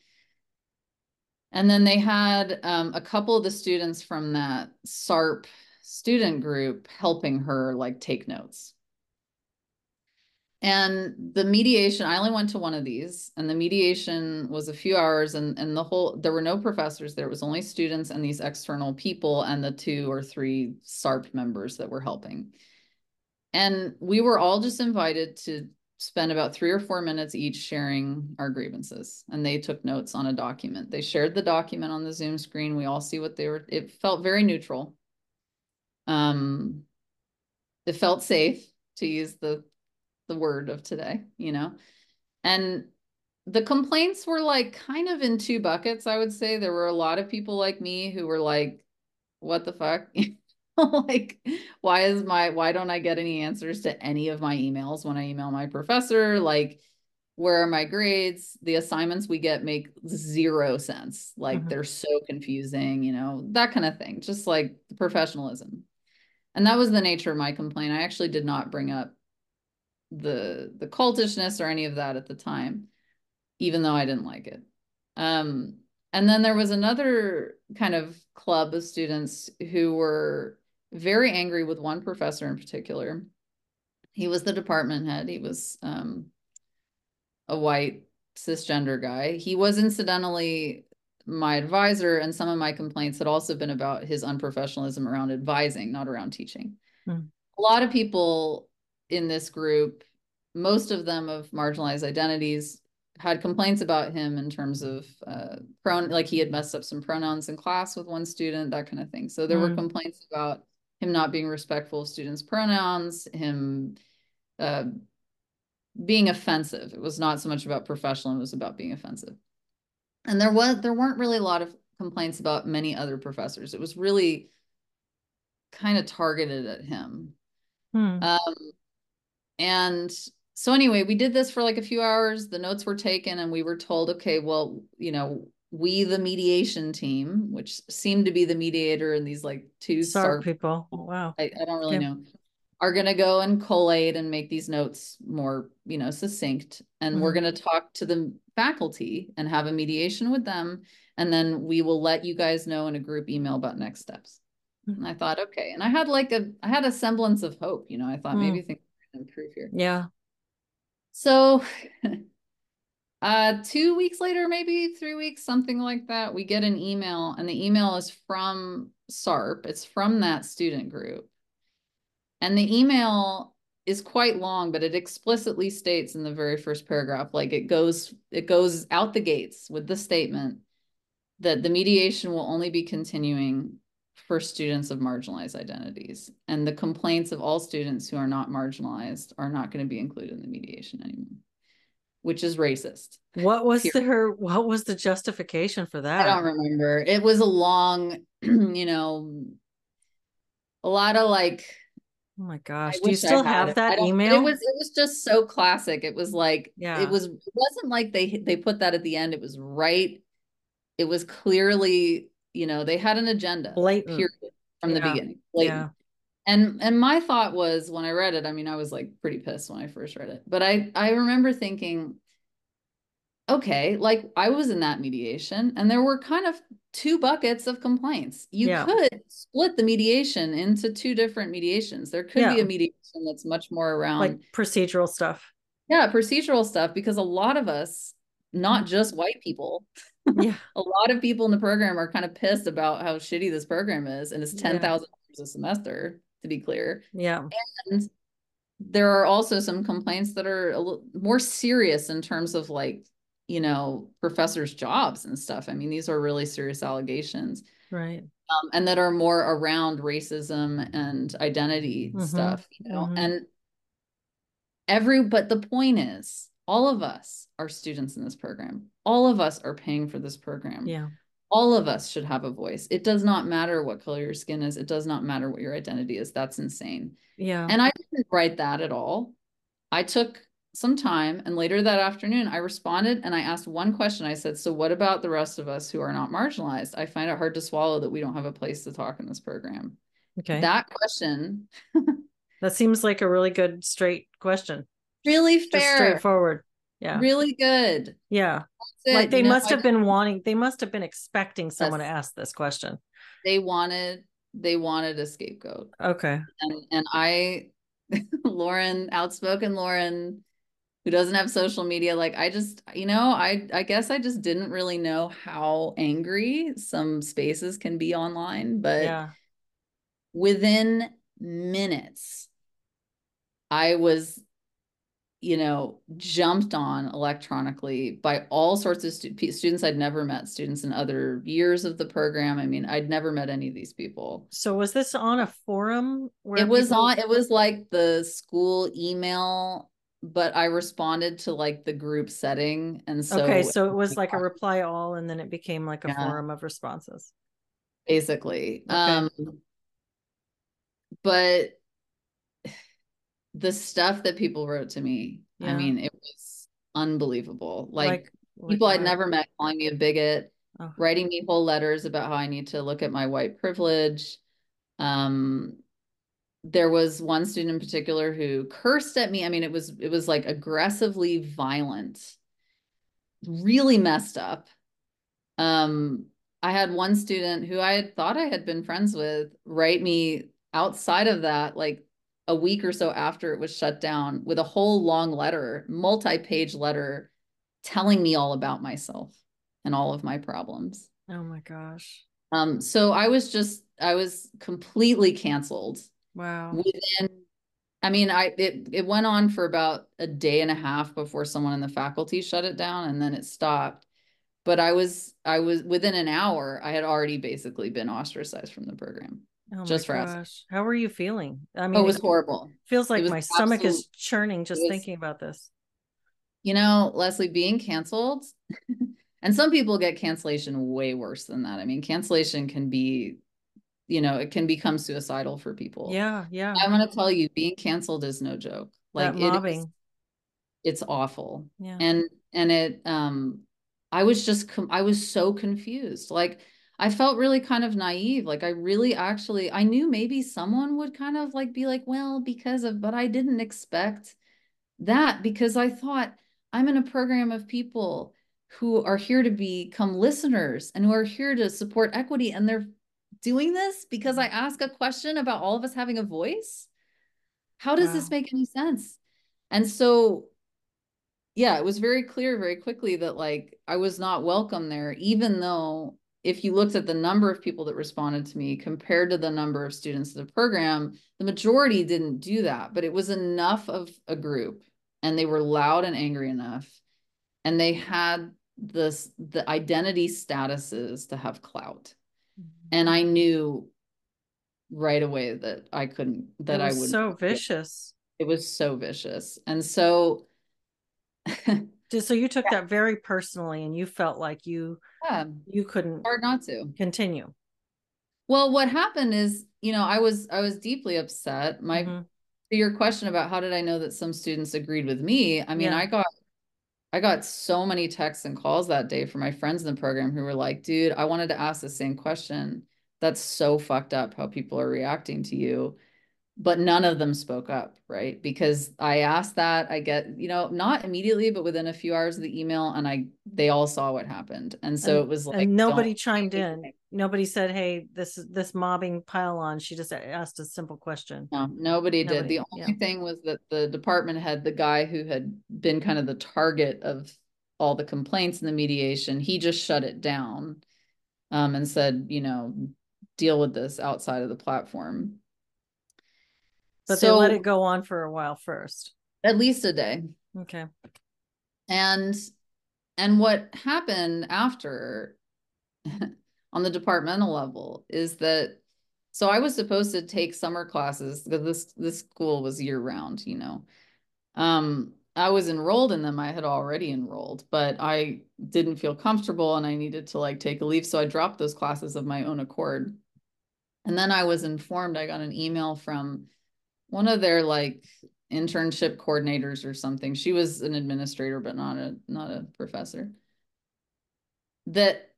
And then they had um, a couple of the students from that SARP student group helping her like take notes. And the mediation, I only went to one of these, and the mediation was a few hours, and, and the whole there were no professors there, was only students and these external people and the two or three SARP members that were helping. And we were all just invited to spend about three or four minutes each sharing our grievances. And they took notes on a document. They shared the document on the Zoom screen. We all see what they were, it felt very neutral. Um, it felt safe to use the the word of today, you know. And the complaints were like kind of in two buckets, I would say. There were a lot of people like me who were like, what the fuck? like why is my why don't i get any answers to any of my emails when i email my professor? Like where are my grades? The assignments we get make zero sense. Like mm-hmm. they're so confusing you know that kind of thing just like professionalism. And that was the nature of my complaint. I actually did not bring up the the cultishness or any of that at the time even though i didn't like it. Um and then there was another kind of club of students who were very angry with one professor in particular. He was the department head. He was um, a white cisgender guy. He was incidentally my advisor, and some of my complaints had also been about his unprofessionalism around advising, not around teaching. Hmm. A lot of people in this group, most of them of marginalized identities, had complaints about him in terms of uh, pron like he had messed up some pronouns in class with one student, that kind of thing. So there were hmm. complaints about him not being respectful of students' pronouns, him uh, being offensive. It was not so much about professional; it was about being offensive. And there was there weren't really a lot of complaints about many other professors. It was really kind of targeted at him. Hmm. Um, and so anyway, we did this for like a few hours. The notes were taken, and we were told, okay, well, you know, we the mediation team which seemed to be the mediator in these like two SARP people. Wow. I, I don't really know are going to go and collate and make these notes more you know succinct. And mm-hmm. we're going to talk to the faculty and have a mediation with them. And then we will let you guys know in a group email about next steps. Mm-hmm. and i thought okay. And i had like a i had a semblance of hope you know i thought mm-hmm. maybe things can improve here. Yeah. So uh, two weeks later, maybe three weeks, something like that, we get an email, and the email is from SARP. It's from that student group. And the email is quite long, but it explicitly states in the very first paragraph, like it goes, it goes out the gates with the statement that the mediation will only be continuing for students of marginalized identities. And the complaints of all students who are not marginalized are not going to be included in the mediation anymore which is racist. What was Period. her what was the justification for that? I don't remember. It was a long, you know, a lot of like Oh my gosh. Do you still have that email? It was it was just so classic. It was like yeah. it was it wasn't like they they put that at the end. It was right. It was clearly, you know, they had an agenda blatant period from yeah. the beginning. Blatant. Yeah and and my thought was when i read it i mean i was like pretty pissed when i first read it but i i remember thinking okay like i was in that mediation and there were kind of two buckets of complaints you yeah. could split the mediation into two different mediations there could yeah. be a mediation that's much more around like procedural stuff Yeah, procedural stuff because a lot of us, not mm. just white people, Yeah. a lot of people in the program are kind of pissed about how shitty this program is, and it's ten thousand dollars a semester, to be clear. Yeah. And there are also some complaints that are a little more serious in terms of like, you know, professors' jobs and stuff. I mean, these are really serious allegations, Right. um, and that are more around racism and identity Mhm, stuff, you know. mhm. And every, but the point is, all of us are students in this program. All of us are paying for this program. Yeah. All of us should have a voice. It does not matter what color your skin is. It does not matter what your identity is. That's insane. Yeah. And I didn't write that at all. I took some time and later that afternoon I responded and I asked one question. I said, So what about the rest of us who are not marginalized? I find it hard to swallow that we don't have a place to talk in this program. okay. That question, that seems like a really good straight question. really Just fair, straightforward. Yeah. really good. Yeah. Like they You know, must I- have been wanting, they must have been expecting someone to ask this question. they wanted they wanted a scapegoat. Okay. and and I, Lauren, outspoken Lauren, who doesn't have social media, like I just, you know, I I guess I just didn't really know how angry some spaces can be online, but Yeah. within minutes, I was, you know, jumped on electronically by all sorts of stu- students I'd never met, students in other years of the program. I mean, I'd never met any of these people So was this on a forum where it was people- on it was like the school email but i responded to like the group setting and so okay, so it was like a reply all and then it became like a Yeah. forum of responses. basically Okay. um but the stuff that people wrote to me i mean it was unbelievable like, like people i'd what? never met calling me a bigot Oh. writing me whole letters about how i need to look at my white privilege um there was one student in particular who cursed at me i mean it was it was like aggressively violent really messed up um i had one student who i had thought i had been friends with write me outside of that like a week or so after it was shut down with a whole long letter multi-page letter telling me all about myself and all of my problems Oh my gosh. um so i was just i was completely canceled Wow. within i mean i it, it went on for about a day and a half before someone in the faculty shut it down and then it stopped but i was i was within an hour i had already basically been ostracized from the program Oh just for gosh. How were you feeling? I mean, oh, it was horrible feels like my stomach is churning just was- thinking about this. you know leslie being canceled and some people get cancellation way worse than that i mean cancellation can be you know it can become suicidal for people Yeah, yeah. i'm going to tell you being canceled is no joke like that it is- it's awful Yeah. and and it um i was just com- i was so confused like i felt really kind of naive like i really actually i knew maybe someone would kind of like be like well because of but i didn't expect that because i thought i'm in a program of people who are here to become listeners and who are here to support equity and they're doing this because i ask a question about all of us having a voice? How does this make any sense? And so yeah, it was very clear very quickly that like I was not welcome there, even though if you looked at the number of people that responded to me compared to the number of students in the program, the majority didn't do that, but it was enough of a group and they were loud and angry enough and they had this the identity statuses to have clout. Mm-hmm. And I knew right away that I couldn't that it I was would so vicious. it was so vicious. And so Just- So you took that very personally and you felt like you yeah, you couldn't hard not to. continue. Well, what happened is, you know, I was I was deeply upset. My Mhm. your question about how did I know that some students agreed with me? I mean, Yeah. I got I got so many texts and calls that day from my friends in the program who were like, "Dude, I wanted to ask the same question. That's so fucked up how people are reacting to you." But none of them spoke up, right? Because I asked that, I get, you know, not immediately, but within a few hours of the email, and I they all saw what happened. And so and, it was like nobody chimed in. Nobody said, Hey, this is this mobbing pile on. She just asked a simple question. No, nobody, nobody did. The only yeah. thing was that the department had the guy who had been kind of the target of all the complaints in the mediation, he just shut it down um, and said, you know, deal with this outside of the platform but so, they let it go on for a while first. At least a day. Okay. And and what happened after on the departmental level is that so I was supposed to take summer classes because this this school was year round, you know. Um I was enrolled in them. I had already enrolled, but I didn't feel comfortable and I needed to like take a leave. So I dropped those classes of my own accord. And then I was informed, I got an email from one of their like internship coordinators or something. She was an administrator, but not a not a professor. That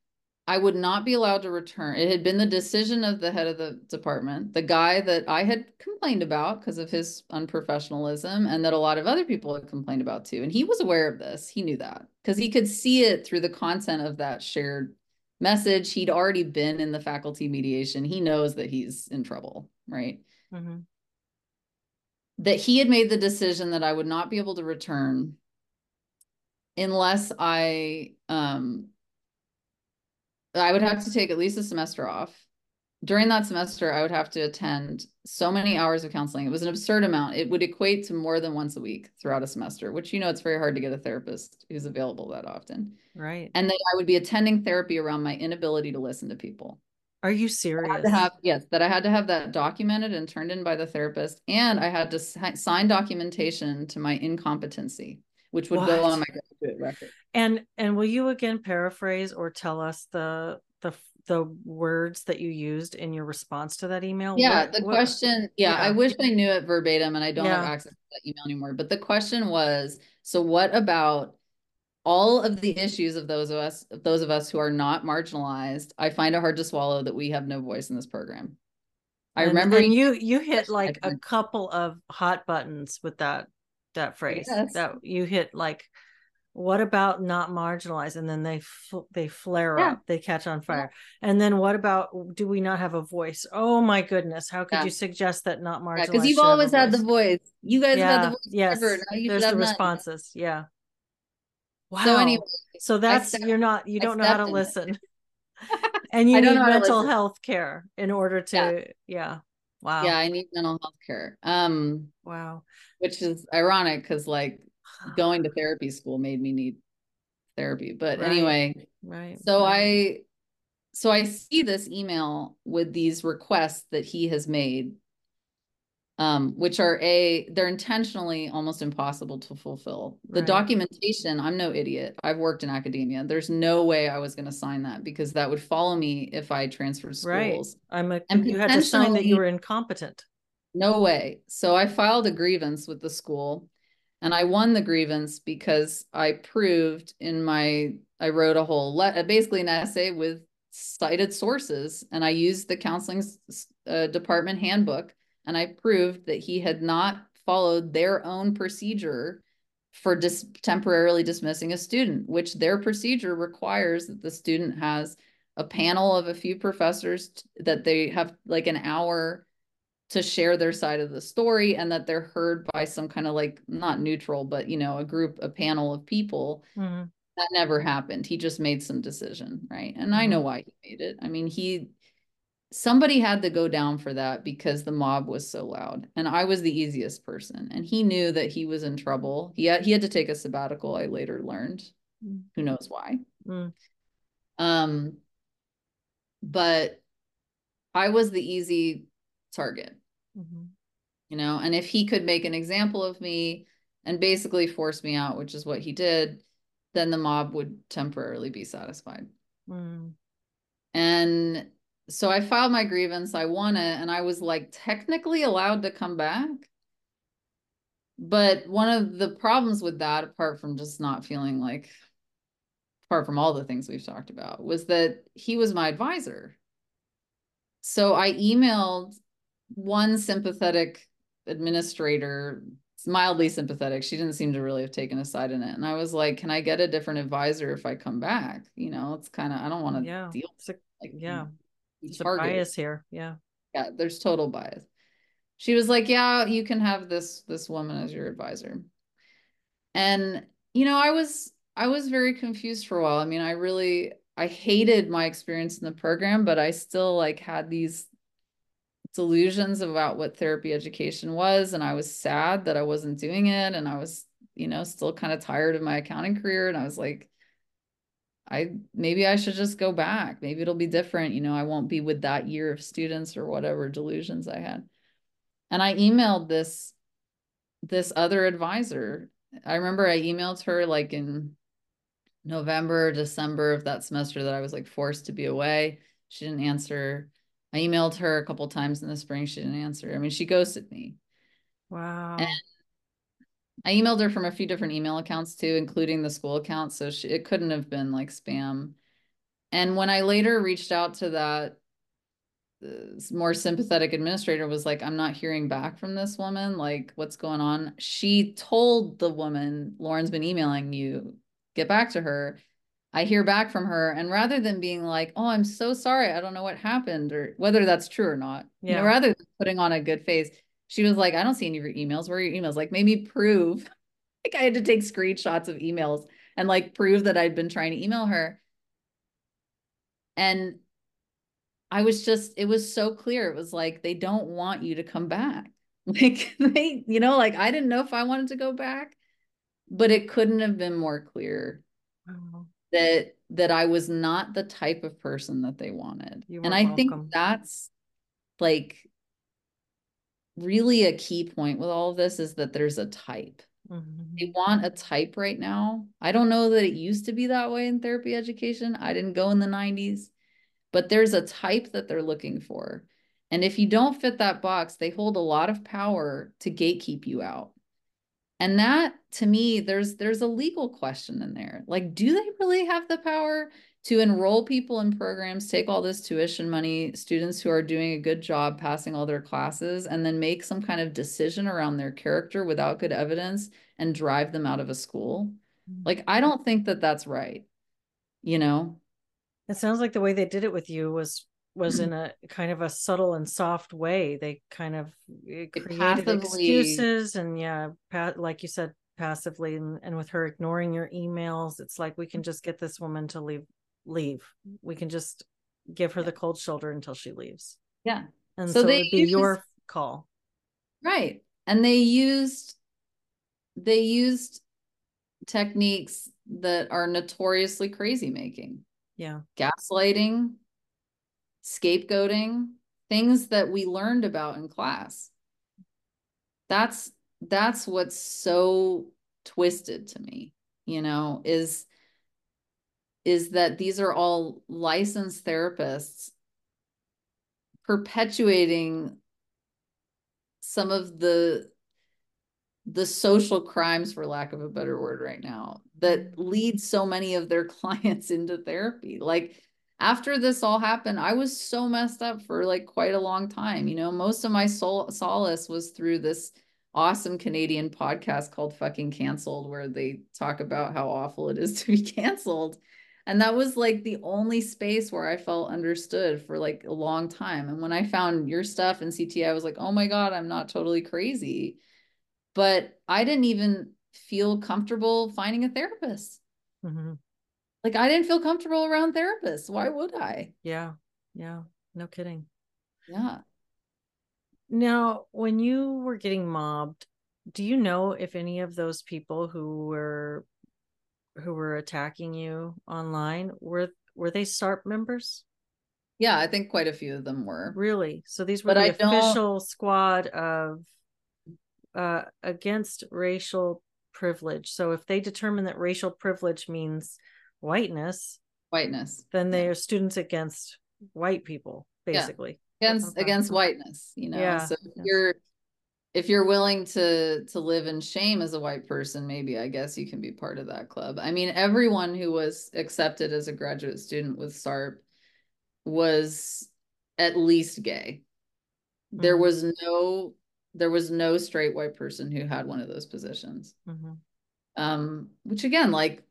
I would not be allowed to return. It had been the decision of the head of the department, the guy that I had complained about because of his unprofessionalism, and that a lot of other people had complained about too. And he was aware of this. He knew that because he could see it through the content of that shared message. He'd already been in the faculty mediation. He knows that he's in trouble, right? Mm-hmm that he had made the decision that I would not be able to return unless I um I would have to take at least a semester off. During that semester, I would have to attend so many hours of counseling. It was an absurd amount. It would equate to more than once a week throughout a semester, which you know it's very hard to get a therapist who's available that often. Right. And then I would be attending therapy around my inability to listen to people. Are you serious? Have, yes, that I had to have that documented and turned in by the therapist, and I had to sign documentation to my incompetency, which would what? go on my graduate record. And and will you again paraphrase or tell us the the the words that you used in your response to that email? Yeah, what, the what, question. Yeah, yeah, I wish I knew it verbatim, and I don't yeah. have access to that email anymore. But the question was, so what about all of the issues of those of us those of us who are not marginalized i find it hard to swallow that we have no voice in this program. I and, remember and you you hit like a couple of hot buttons with that that phrase yes. that you hit like what about not marginalized? And then they they flare yeah. up they catch on fire. Yeah. and then what about do we not have a voice? Oh my goodness how could yeah. you suggest that not marginalized because you've always had the voice? you guys have had the voice yes there's the responses yeah Wow. So anyway, so that's you're not you don't know how to listen. and you need mental health care in order to yeah. yeah. Wow. Yeah, I need mental health care. Um wow. Which is ironic because like going to therapy school made me need therapy. But right. anyway, right. So right. I so I see this email with these requests that he has made um, which are a they're intentionally almost impossible to fulfill. The right. documentation, I'm no idiot. I've worked in academia. There's no way I was going to sign that because that would follow me if I transferred schools. Right. I'm a and you had to sign that you were incompetent. No way. So I filed a grievance with the school and I won the grievance because I proved in my I wrote a whole le- basically an essay with cited sources and I used the counseling uh, department handbook and I proved that he had not followed their own procedure for dis- temporarily dismissing a student, which their procedure requires that the student has a panel of a few professors t- that they have like an hour to share their side of the story and that they're heard by some kind of like not neutral but you know a group a panel of people mm-hmm. that never happened he just made some decision right and mm-hmm. i know why he made it i mean he somebody had to go down for that because the mob was so loud and i was the easiest person and he knew that he was in trouble he had, he had to take a sabbatical i later learned mm. who knows why mm. um but i was the easy target mm-hmm. you know and if he could make an example of me and basically force me out which is what he did then the mob would temporarily be satisfied mm. and so I filed my grievance, I won it, and I was like technically allowed to come back. But one of the problems with that, apart from just not feeling like, apart from all the things we've talked about, was that he was my advisor. So I emailed one sympathetic administrator mildly sympathetic. She didn't seem to really have taken a side in it. And I was like, can I get a different advisor if I come back? You know, it's kind of, I don't want to yeah. deal with like, yeah. There's a bias here. Yeah. Yeah. There's total bias. She was like, yeah, you can have this, this woman as your advisor. And, you know, I was, I was very confused for a while. I mean, I really, I hated my experience in the program, but I still like had these delusions about what therapy education was and i was sad that i wasn't doing it and i was you know still kind of tired of my accounting career and i was like i maybe i should just go back maybe it'll be different you know i won't be with that year of students or whatever delusions i had and i emailed this this other advisor i remember i emailed her like in november december of that semester that i was like forced to be away she didn't answer I emailed her a couple times in the spring. She didn't answer. I mean, she ghosted me. Wow. And I emailed her from a few different email accounts too, including the school account. So she, it couldn't have been like spam. And when I later reached out to that uh, more sympathetic administrator was like, I'm not hearing back from this woman. Like, what's going on? She told the woman, Lauren's been emailing you, get back to her. I hear back from her, and rather than being like, "Oh, I'm so sorry, I don't know what happened," or whether that's true or not, yeah. you know, rather than putting on a good face, she was like, "I don't see any of your emails. Where are your emails? Like, maybe prove." like, I had to take screenshots of emails and like prove that I'd been trying to email her, and I was just, it was so clear. It was like they don't want you to come back. Like they, you know, like I didn't know if I wanted to go back, but it couldn't have been more clear. Oh that that I was not the type of person that they wanted. And I welcome. think that's like really a key point with all of this is that there's a type. Mm-hmm. They want a type right now. I don't know that it used to be that way in therapy education. I didn't go in the 90s, but there's a type that they're looking for. And if you don't fit that box, they hold a lot of power to gatekeep you out and that to me there's there's a legal question in there like do they really have the power to enroll people in programs take all this tuition money students who are doing a good job passing all their classes and then make some kind of decision around their character without good evidence and drive them out of a school mm-hmm. like i don't think that that's right you know it sounds like the way they did it with you was was in a kind of a subtle and soft way. They kind of eh, created passively, excuses and yeah, like you said, passively and, and with her ignoring your emails, it's like we can just get this woman to leave leave. We can just give her the cold shoulder until she leaves. Yeah. And so, so it would be used, your call. Right. And they used they used techniques that are notoriously crazy making. Yeah. Gaslighting, scapegoating, things that we learned about in class. That's that's what's so twisted to me, you know, is is that these are all licensed therapists perpetuating some of the the social crimes for lack of a better word right now that mm-hmm. lead so many of their clients into therapy like after this all happened, I was so messed up for like quite a long time. You know, most of my soul solace was through this awesome Canadian podcast called Fucking Cancelled, where they talk about how awful it is to be canceled. And that was like the only space where I felt understood for like a long time. And when I found your stuff in CT, I was like, oh my God, I'm not totally crazy. But I didn't even feel comfortable finding a therapist. Mm-hmm. Like I didn't feel comfortable around therapists. Why would I? Yeah. Yeah. No kidding. Yeah. Now, when you were getting mobbed, do you know if any of those people who were who were attacking you online were were they SARP members? Yeah, I think quite a few of them were. Really? So these were but the I official don't... squad of uh against racial privilege. So if they determine that racial privilege means whiteness whiteness then they are students against white people basically yeah. against against whiteness you know yeah. so you're if you're willing to to live in shame as a white person maybe i guess you can be part of that club i mean everyone who was accepted as a graduate student with sarp was at least gay mm-hmm. there was no there was no straight white person who had one of those positions. Mm-hmm. Um, which again, like,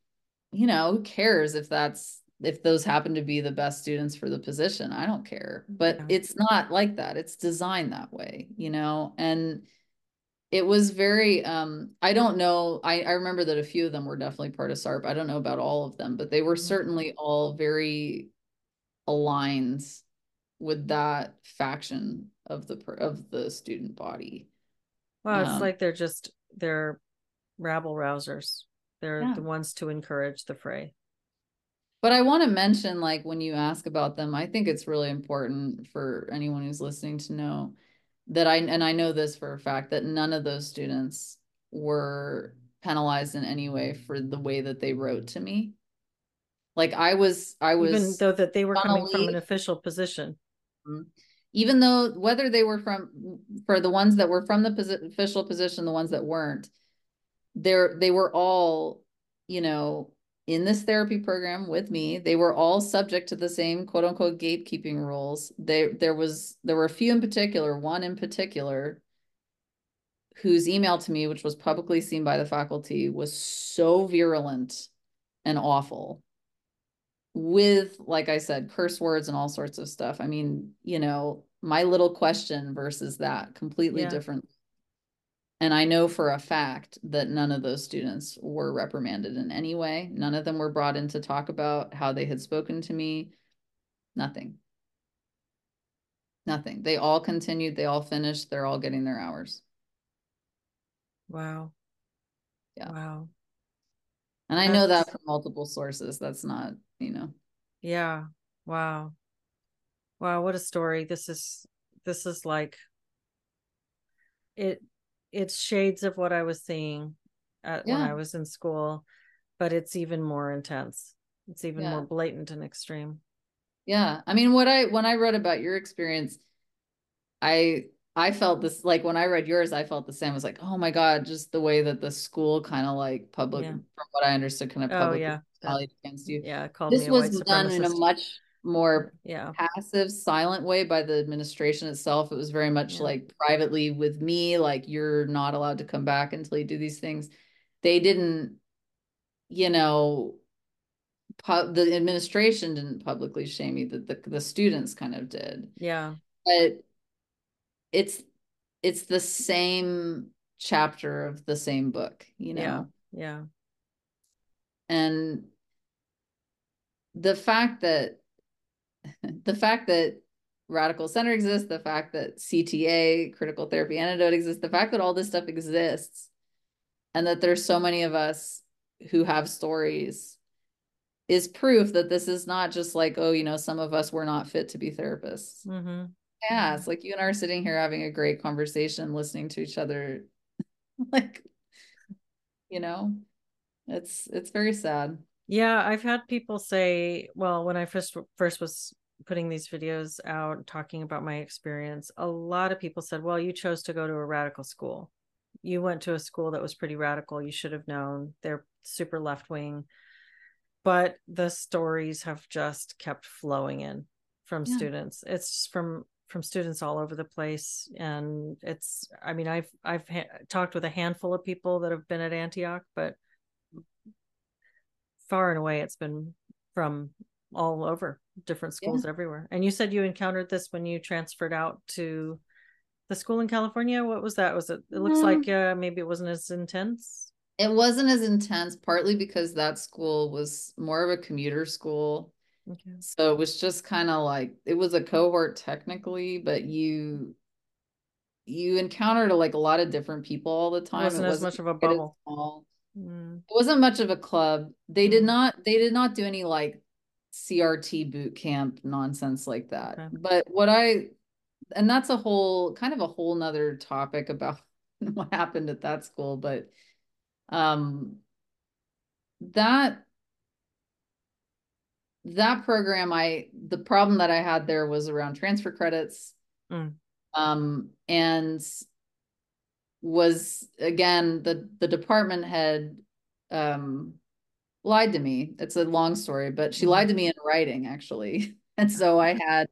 you know, who cares if that's if those happen to be the best students for the position? I don't care. But Yeah. it's not like that. It's designed that way, you know, and it was very um i don't know I, I remember that a few of them were definitely part of sarp i don't know about all of them but they were Mhm. certainly all very aligned with that faction of the of the student body Well, it's Um, like they're just they're rabble rousers. They're Yeah. the ones to encourage the fray. But i want to mention like when you ask about them i think it's really important for anyone who's listening to know that i and i know this for a fact that none of those students were penalized in any way for the way that they wrote to me like i was i was Even though that they were coming from an official position. Mm-hmm. even though whether they were from for the ones that were from the posi- official position the ones that weren't they're they were all you know in this therapy program with me they were all subject to the same quote unquote gatekeeping rules they there was there were a few in particular one in particular whose email to me which was publicly seen by the faculty was so virulent and awful with like i said curse words and all sorts of stuff i mean you know my little question versus that completely Yeah. different and i know for a fact that none of those students were reprimanded in any way none of them were brought in to talk about how they had spoken to me nothing nothing they all continued they all finished they're all getting their hours Wow. Yeah. Wow. and i know that from multiple sources that's not you know Yeah. Wow. Wow, what a story. This is this is like it it's shades of what I was seeing at, when I was in school, but it's even more intense. It's even Yeah. more blatant and extreme. Yeah. I mean, what I when I read about your experience, I I felt this like when I read yours, I felt the same. I was like, oh my God, just the way that the school kind of like public, Yeah. from what I understood, kind of Oh public yeah. that- against you. yeah, called This was done in a much more yeah. passive, silent way by the administration itself. It was very much Yeah. like privately with me, like you're not allowed to come back until you do these things. They didn't, you know, pu- the administration didn't publicly shame me. That the, the students kind of did Yeah. but it's it's the same chapter of the same book you know Yeah. Yeah. and the fact that the fact that radical center exists the fact that cta critical therapy antidote exists the fact that all this stuff exists and that there's so many of us who have stories is proof that this is not just like oh you know some of us were not fit to be therapists Mm-hmm. Yeah, it's like you and I are sitting here having a great conversation, listening to each other. like, you know, it's it's very sad. Yeah, I've had people say, well, when I first first was putting these videos out talking about my experience, a lot of people said, "Well, you chose to go to a radical school. You went to a school that was pretty radical. You should have known. They're super left wing." But the stories have just kept flowing in from Yeah. students. It's from from students all over the place and it's I mean, I've I've ha- talked with a handful of people that have been at Antioch, but far and away it's been from all over different schools everywhere. And you said you encountered this when you transferred out to the school in california. What was that? Was it it looks Um, like uh, maybe it wasn't as intense? It wasn't as intense, partly because that school was more of a commuter school. okay. So it was just kind of like it was a cohort technically, but you you encountered like a lot of different people all the it time. wasn't as much of a bubble. Mm, It wasn't much of a club. They did Mhm. not they did not do any like CRT boot camp nonsense like that. Okay. But what I and that's a whole kind of a whole nother topic about what happened at that school, but um that that program I the problem that I had there was around transfer credits. Mm. Um and was again the the department head um lied to me. It's a long story, but she Mhm. lied to me in writing actually. And so I had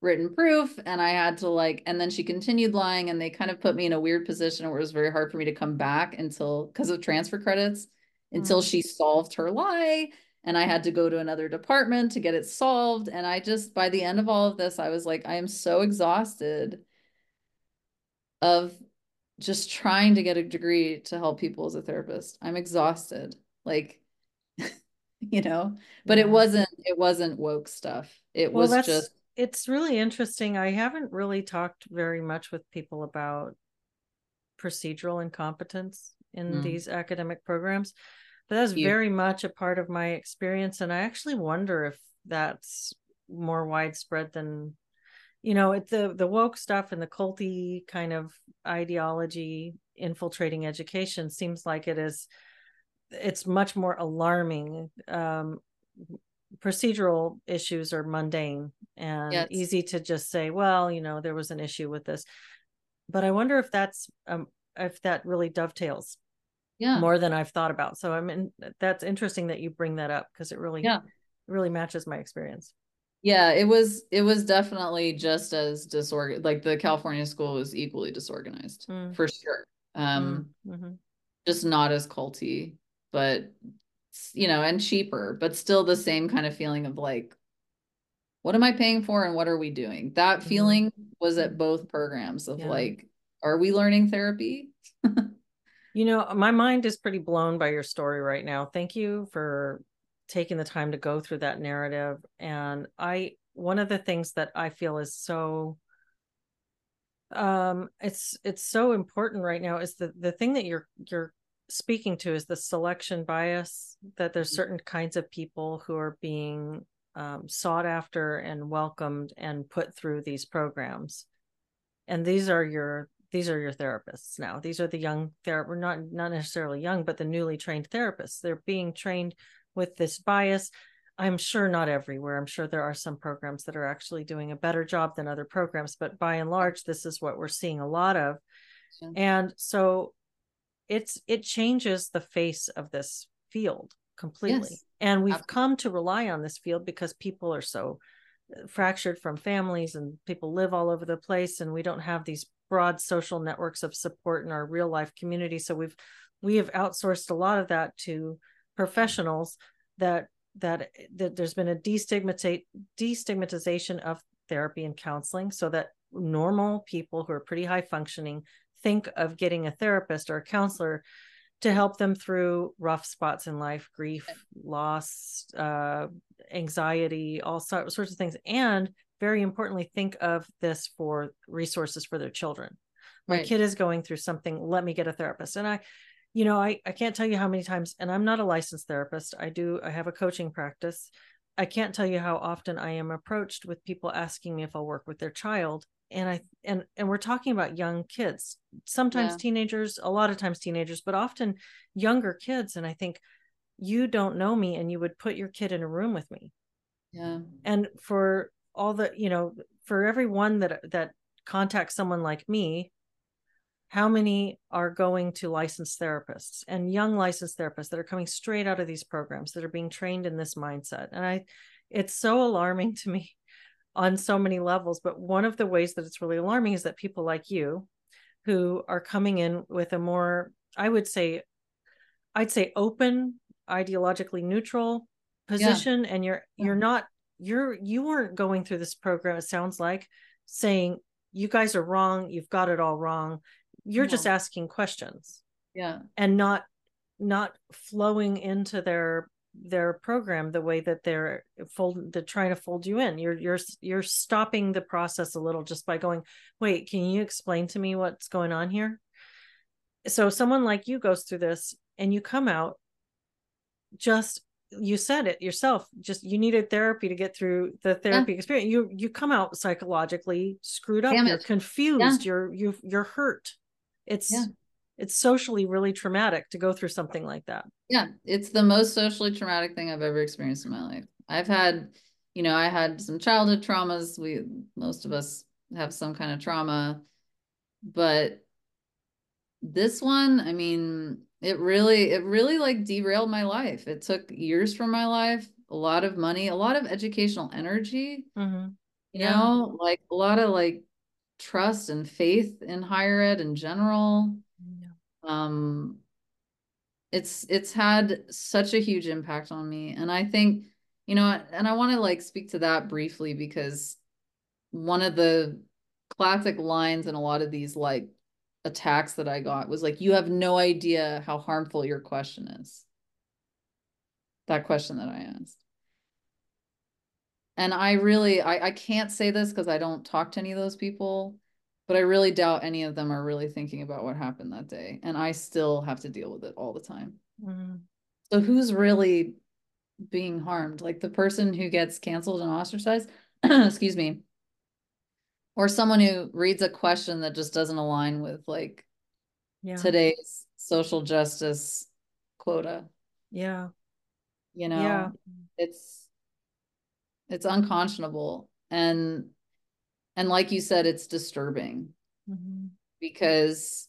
written proof and I had to like and then she continued lying and they kind of put me in a weird position where it was very hard for me to come back until because of transfer credits until mm. she solved her lie and I had to go to another department to get it solved and I just by the end of all of this I was like I am so exhausted of just trying to get a degree to help people as a therapist. I'm exhausted. Like you know, but it wasn't it wasn't woke stuff. It well, was just it's really interesting. I haven't really talked very much with people about procedural incompetence in mm. these academic programs, but that's very much a part of my experience. And I actually wonder if that's more widespread than you know it, the the woke stuff and the culty kind of ideology infiltrating education seems like it is it's much more alarming um, procedural issues are mundane and yes. easy to just say well you know there was an issue with this. But i wonder if that's um if that really dovetails yeah. more than i've thought about. So i mean that's interesting that you bring that up because it really yeah. really matches my experience yeah it was it was definitely just as disorganized like the california school was equally disorganized mm. for sure um mm. mm-hmm. just not as culty but you know, and cheaper, but still the same kind of feeling of like, what am I paying for and what are we doing? That mm-hmm. feeling was at both programs of yeah. like, are we learning therapy? you know, my mind is pretty blown by your story right now. Thank you for taking the time to go through that narrative. And I, one of the things that I feel is so um it's it's so important right now is the the thing that you're you're speaking to is the selection bias that there's mm-hmm. certain kinds of people who are being um, sought after and welcomed and put through these programs and these are your these are your therapists now these are the young therapists not not necessarily young but the newly trained therapists they're being trained with this bias. I'm sure not everywhere. I'm sure there are some programs that are actually doing a better job than other programs but by and large this is what we're seeing a lot of. And so it's it changes the face of this field completely. Yes. and we've come to rely on this field because people are so uh, fractured from families and people live all over the place and we don't have these broad social networks of support in our real life community. So we've we have outsourced a lot of that to professionals that that that there's been a destigmatization destigmatization of therapy and counseling so that normal people who are pretty high functioning think of getting a therapist or a counselor to help them through rough spots in life grief loss uh, anxiety all sorts of things. And very importantly think of this for resources for their children. My right. kid is going through something let me get a therapist. And i you know I, I can't tell you how many times and i'm not a licensed therapist i do i have a coaching practice. I can't tell you how often i am approached with people asking me if i'll work with their child and i and and we're talking about young kids sometimes yeah. teenagers a lot of times teenagers but often younger kids and i think you don't know me and you would put your kid in a room with me. Yeah. And for all the you know for everyone that that contacts someone like me how many are going to licensed therapists and young licensed therapists that are coming straight out of these programs that are being trained in this mindset and i it's so alarming to me on so many levels. But one of the ways that it's really alarming is that people like you, who are coming in with a more, I would say, I'd say open, ideologically neutral position, yeah. and you're yeah. you're not you're you weren't going through this program. It sounds like saying you guys are wrong, you've got it all wrong. You're just asking questions. Yeah. And not not flowing into their their program the way that they're fold they're trying to fold you in you're you're you're stopping the process a little just by going wait can you explain to me what's going on here so someone like you goes through this and you come out just you said it yourself just you needed therapy to get through the therapy yeah. experience you you come out psychologically screwed up you're confused yeah. you're you you're hurt it's yeah it's socially really traumatic to go through something like that. Yeah, it's the most socially traumatic thing I've ever experienced in my life. I've had, you know, I had some childhood traumas. We most of us have some kind of trauma, but this one, I mean, it really it really like derailed my life. It took years from my life, a lot of money, a lot of educational energy. Mm-hmm. You yeah. know, like a lot of like trust and faith in higher ed in general. Yeah. Um, it's it's had such a huge impact on me, and I think you know, and I want to like speak to that briefly because one of the classic lines in a lot of these like attacks that I got was like, you have no idea how harmful your question is. That question that I asked. And I really, I, I can't say this because I don't talk to any of those people, but I really doubt any of them are really thinking about what happened that day. And I still have to deal with it all the time. Mm-hmm. So who's really being harmed? Like the person who gets canceled and ostracized? Excuse me or someone who reads a question that just doesn't align with like yeah. today's social justice quota yeah you know yeah. it's it's unconscionable and and like you said it's disturbing mm-hmm. because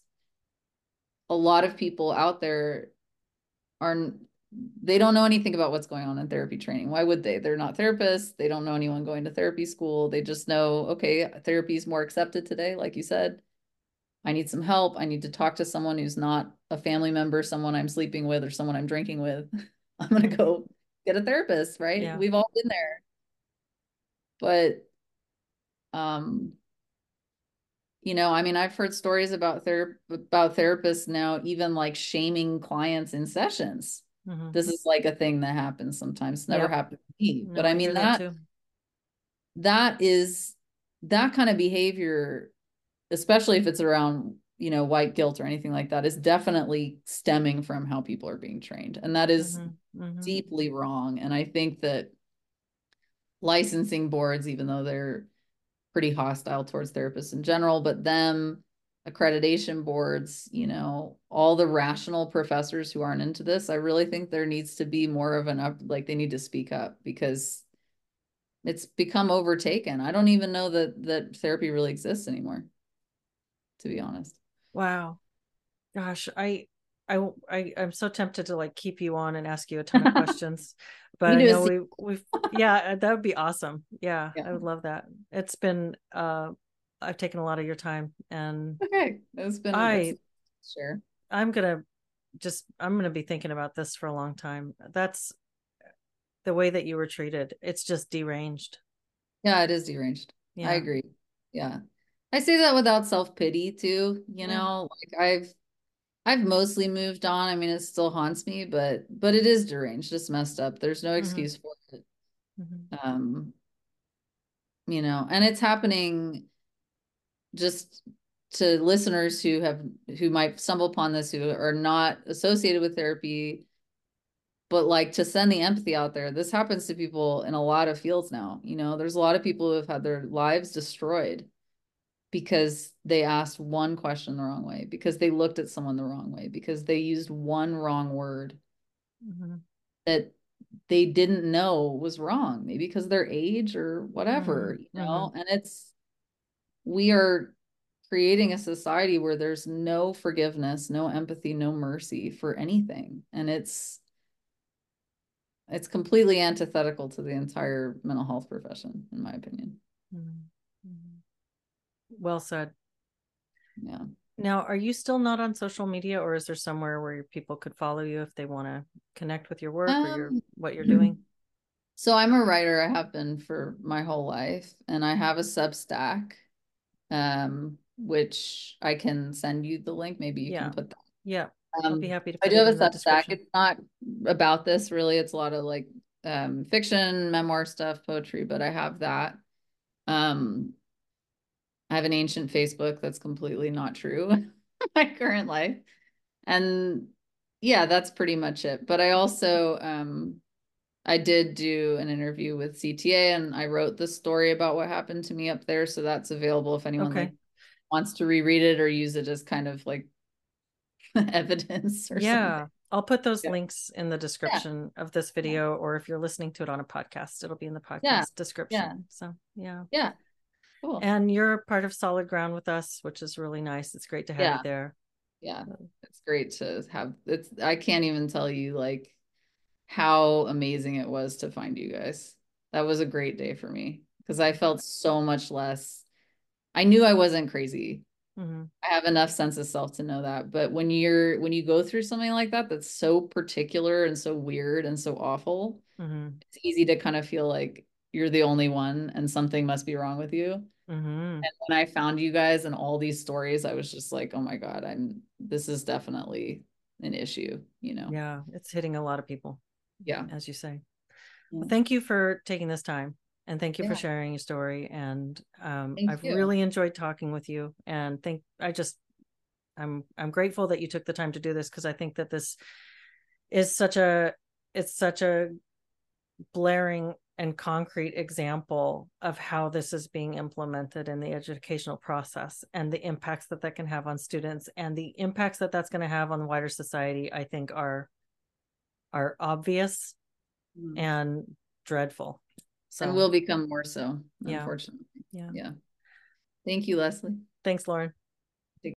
a lot of people out there are they don't know anything about what's going on in therapy training. Why would they? They're not therapists. They don't know anyone going to therapy school. They just know, okay, therapy is more accepted today, like you said. I need some help. I need to talk to someone who's not a family member, someone I'm sleeping with, or someone I'm drinking with. I'm going to go get a therapist, right? Yeah. We've all been there. But, um, you know, I mean, I've heard stories about ther- about therapists now, even like shaming clients in sessions Mm-hmm. This is like a thing that happens sometimes. It's never yep. happened to me. No, but I mean that that, that is that kind of behavior, especially if it's around, you know, white guilt or anything like that, is definitely stemming from how people are being trained. And that is mm-hmm. Mm-hmm. deeply wrong. And I think that licensing boards, even though they're pretty hostile towards therapists in general, but them accreditation boards, you know, all the rational professors who aren't into this, I really think there needs to be more of an up, like they need to speak up because it's become overtaken. I don't even know that that therapy really exists anymore, to be honest. Wow. Gosh, I I, I I'm so tempted to like keep you on and ask you a ton of questions, but I know we we yeah that would be awesome. Yeah, yeah, I would love that. It's been uh I've taken a lot of your time and okay, it's been I sure. I'm gonna just I'm gonna be thinking about this for a long time. That's the way that you were treated. It's just deranged. Yeah, it is deranged. Yeah. I agree. Yeah. I say that without self pity too. You know, like I've I've mostly moved on. I mean, it still haunts me, but but it is deranged. It's messed up. There's no mm-hmm. excuse mm-hmm. for it. Mm-hmm. Um, you know, and it's happening just to listeners who have who might stumble upon this who are not associated with therapy but like to send the empathy out there this happens to people in a lot of fields now you know there's a lot of people who have had their lives destroyed because they asked one question the wrong way because they looked at someone the wrong way because they used one wrong word mm-hmm. that they didn't know was wrong maybe because their age or whatever mm-hmm. you know mm-hmm. and it's we are creating a society where there's no forgiveness, no empathy, no mercy for anything. And it's it's completely antithetical to the entire mental health profession, in my opinion. Well said. Yeah. Now, are you still not on social media, or is there somewhere where people could follow you if they want to connect with your work um, or your um, what you're doing? So I'm a writer. I have been for my whole life, and I have a Substack um, which I can send you the link. Maybe you yeah. can put that. Yeah. Um, I'll be happy to. I do have a Substack. It's not about this really. It's a lot of like um, fiction, memoir stuff, poetry, but I have that. Um, I have an ancient Facebook that's completely not true. my current life, and yeah, that's pretty much it. But I also um, I did do an interview with CTA and I wrote the story about what happened to me up there. So that's available if anyone okay. wants to reread it or use it as kind of like evidence or yeah. Something. I'll put those yeah. links in the description yeah. of this video, or if you're listening to it on a podcast, it'll be in the podcast yeah. description. Yeah. So yeah. Yeah. Cool. And you're part of Solid Ground with us, which is really nice. It's great to have you there. Yeah. It's great to have it's I can't even tell you like how amazing it was to find you guys. That was a great day for me because I felt so much less. I knew I wasn't crazy. Mm-hmm. I have enough sense of self to know that. But when you're when you go through something like that that's so particular and so weird and so awful, Mm-hmm. it's easy to kind of feel like you're the only one and something must be wrong with you. Mm-hmm. And when I found you guys and all these stories, I was just like, oh my God, I'm this is definitely an issue, you know? Yeah, it's hitting a lot of people, Yeah. as you say. Yeah. Well, thank you for taking this time and thank you Yeah. for sharing your story. And um, I've you. really enjoyed talking with you. And think I just I'm I'm grateful that you took the time to do this because I think that this is such a it's such a blaring and concrete example of how this is being implemented in the educational process and the impacts that that can have on students and the impacts that that's going to have on the wider society i think are are obvious Mm. and dreadful so and will become more so, Yeah. unfortunately. Yeah. Yeah. Thank you, Leslie. thanks lauren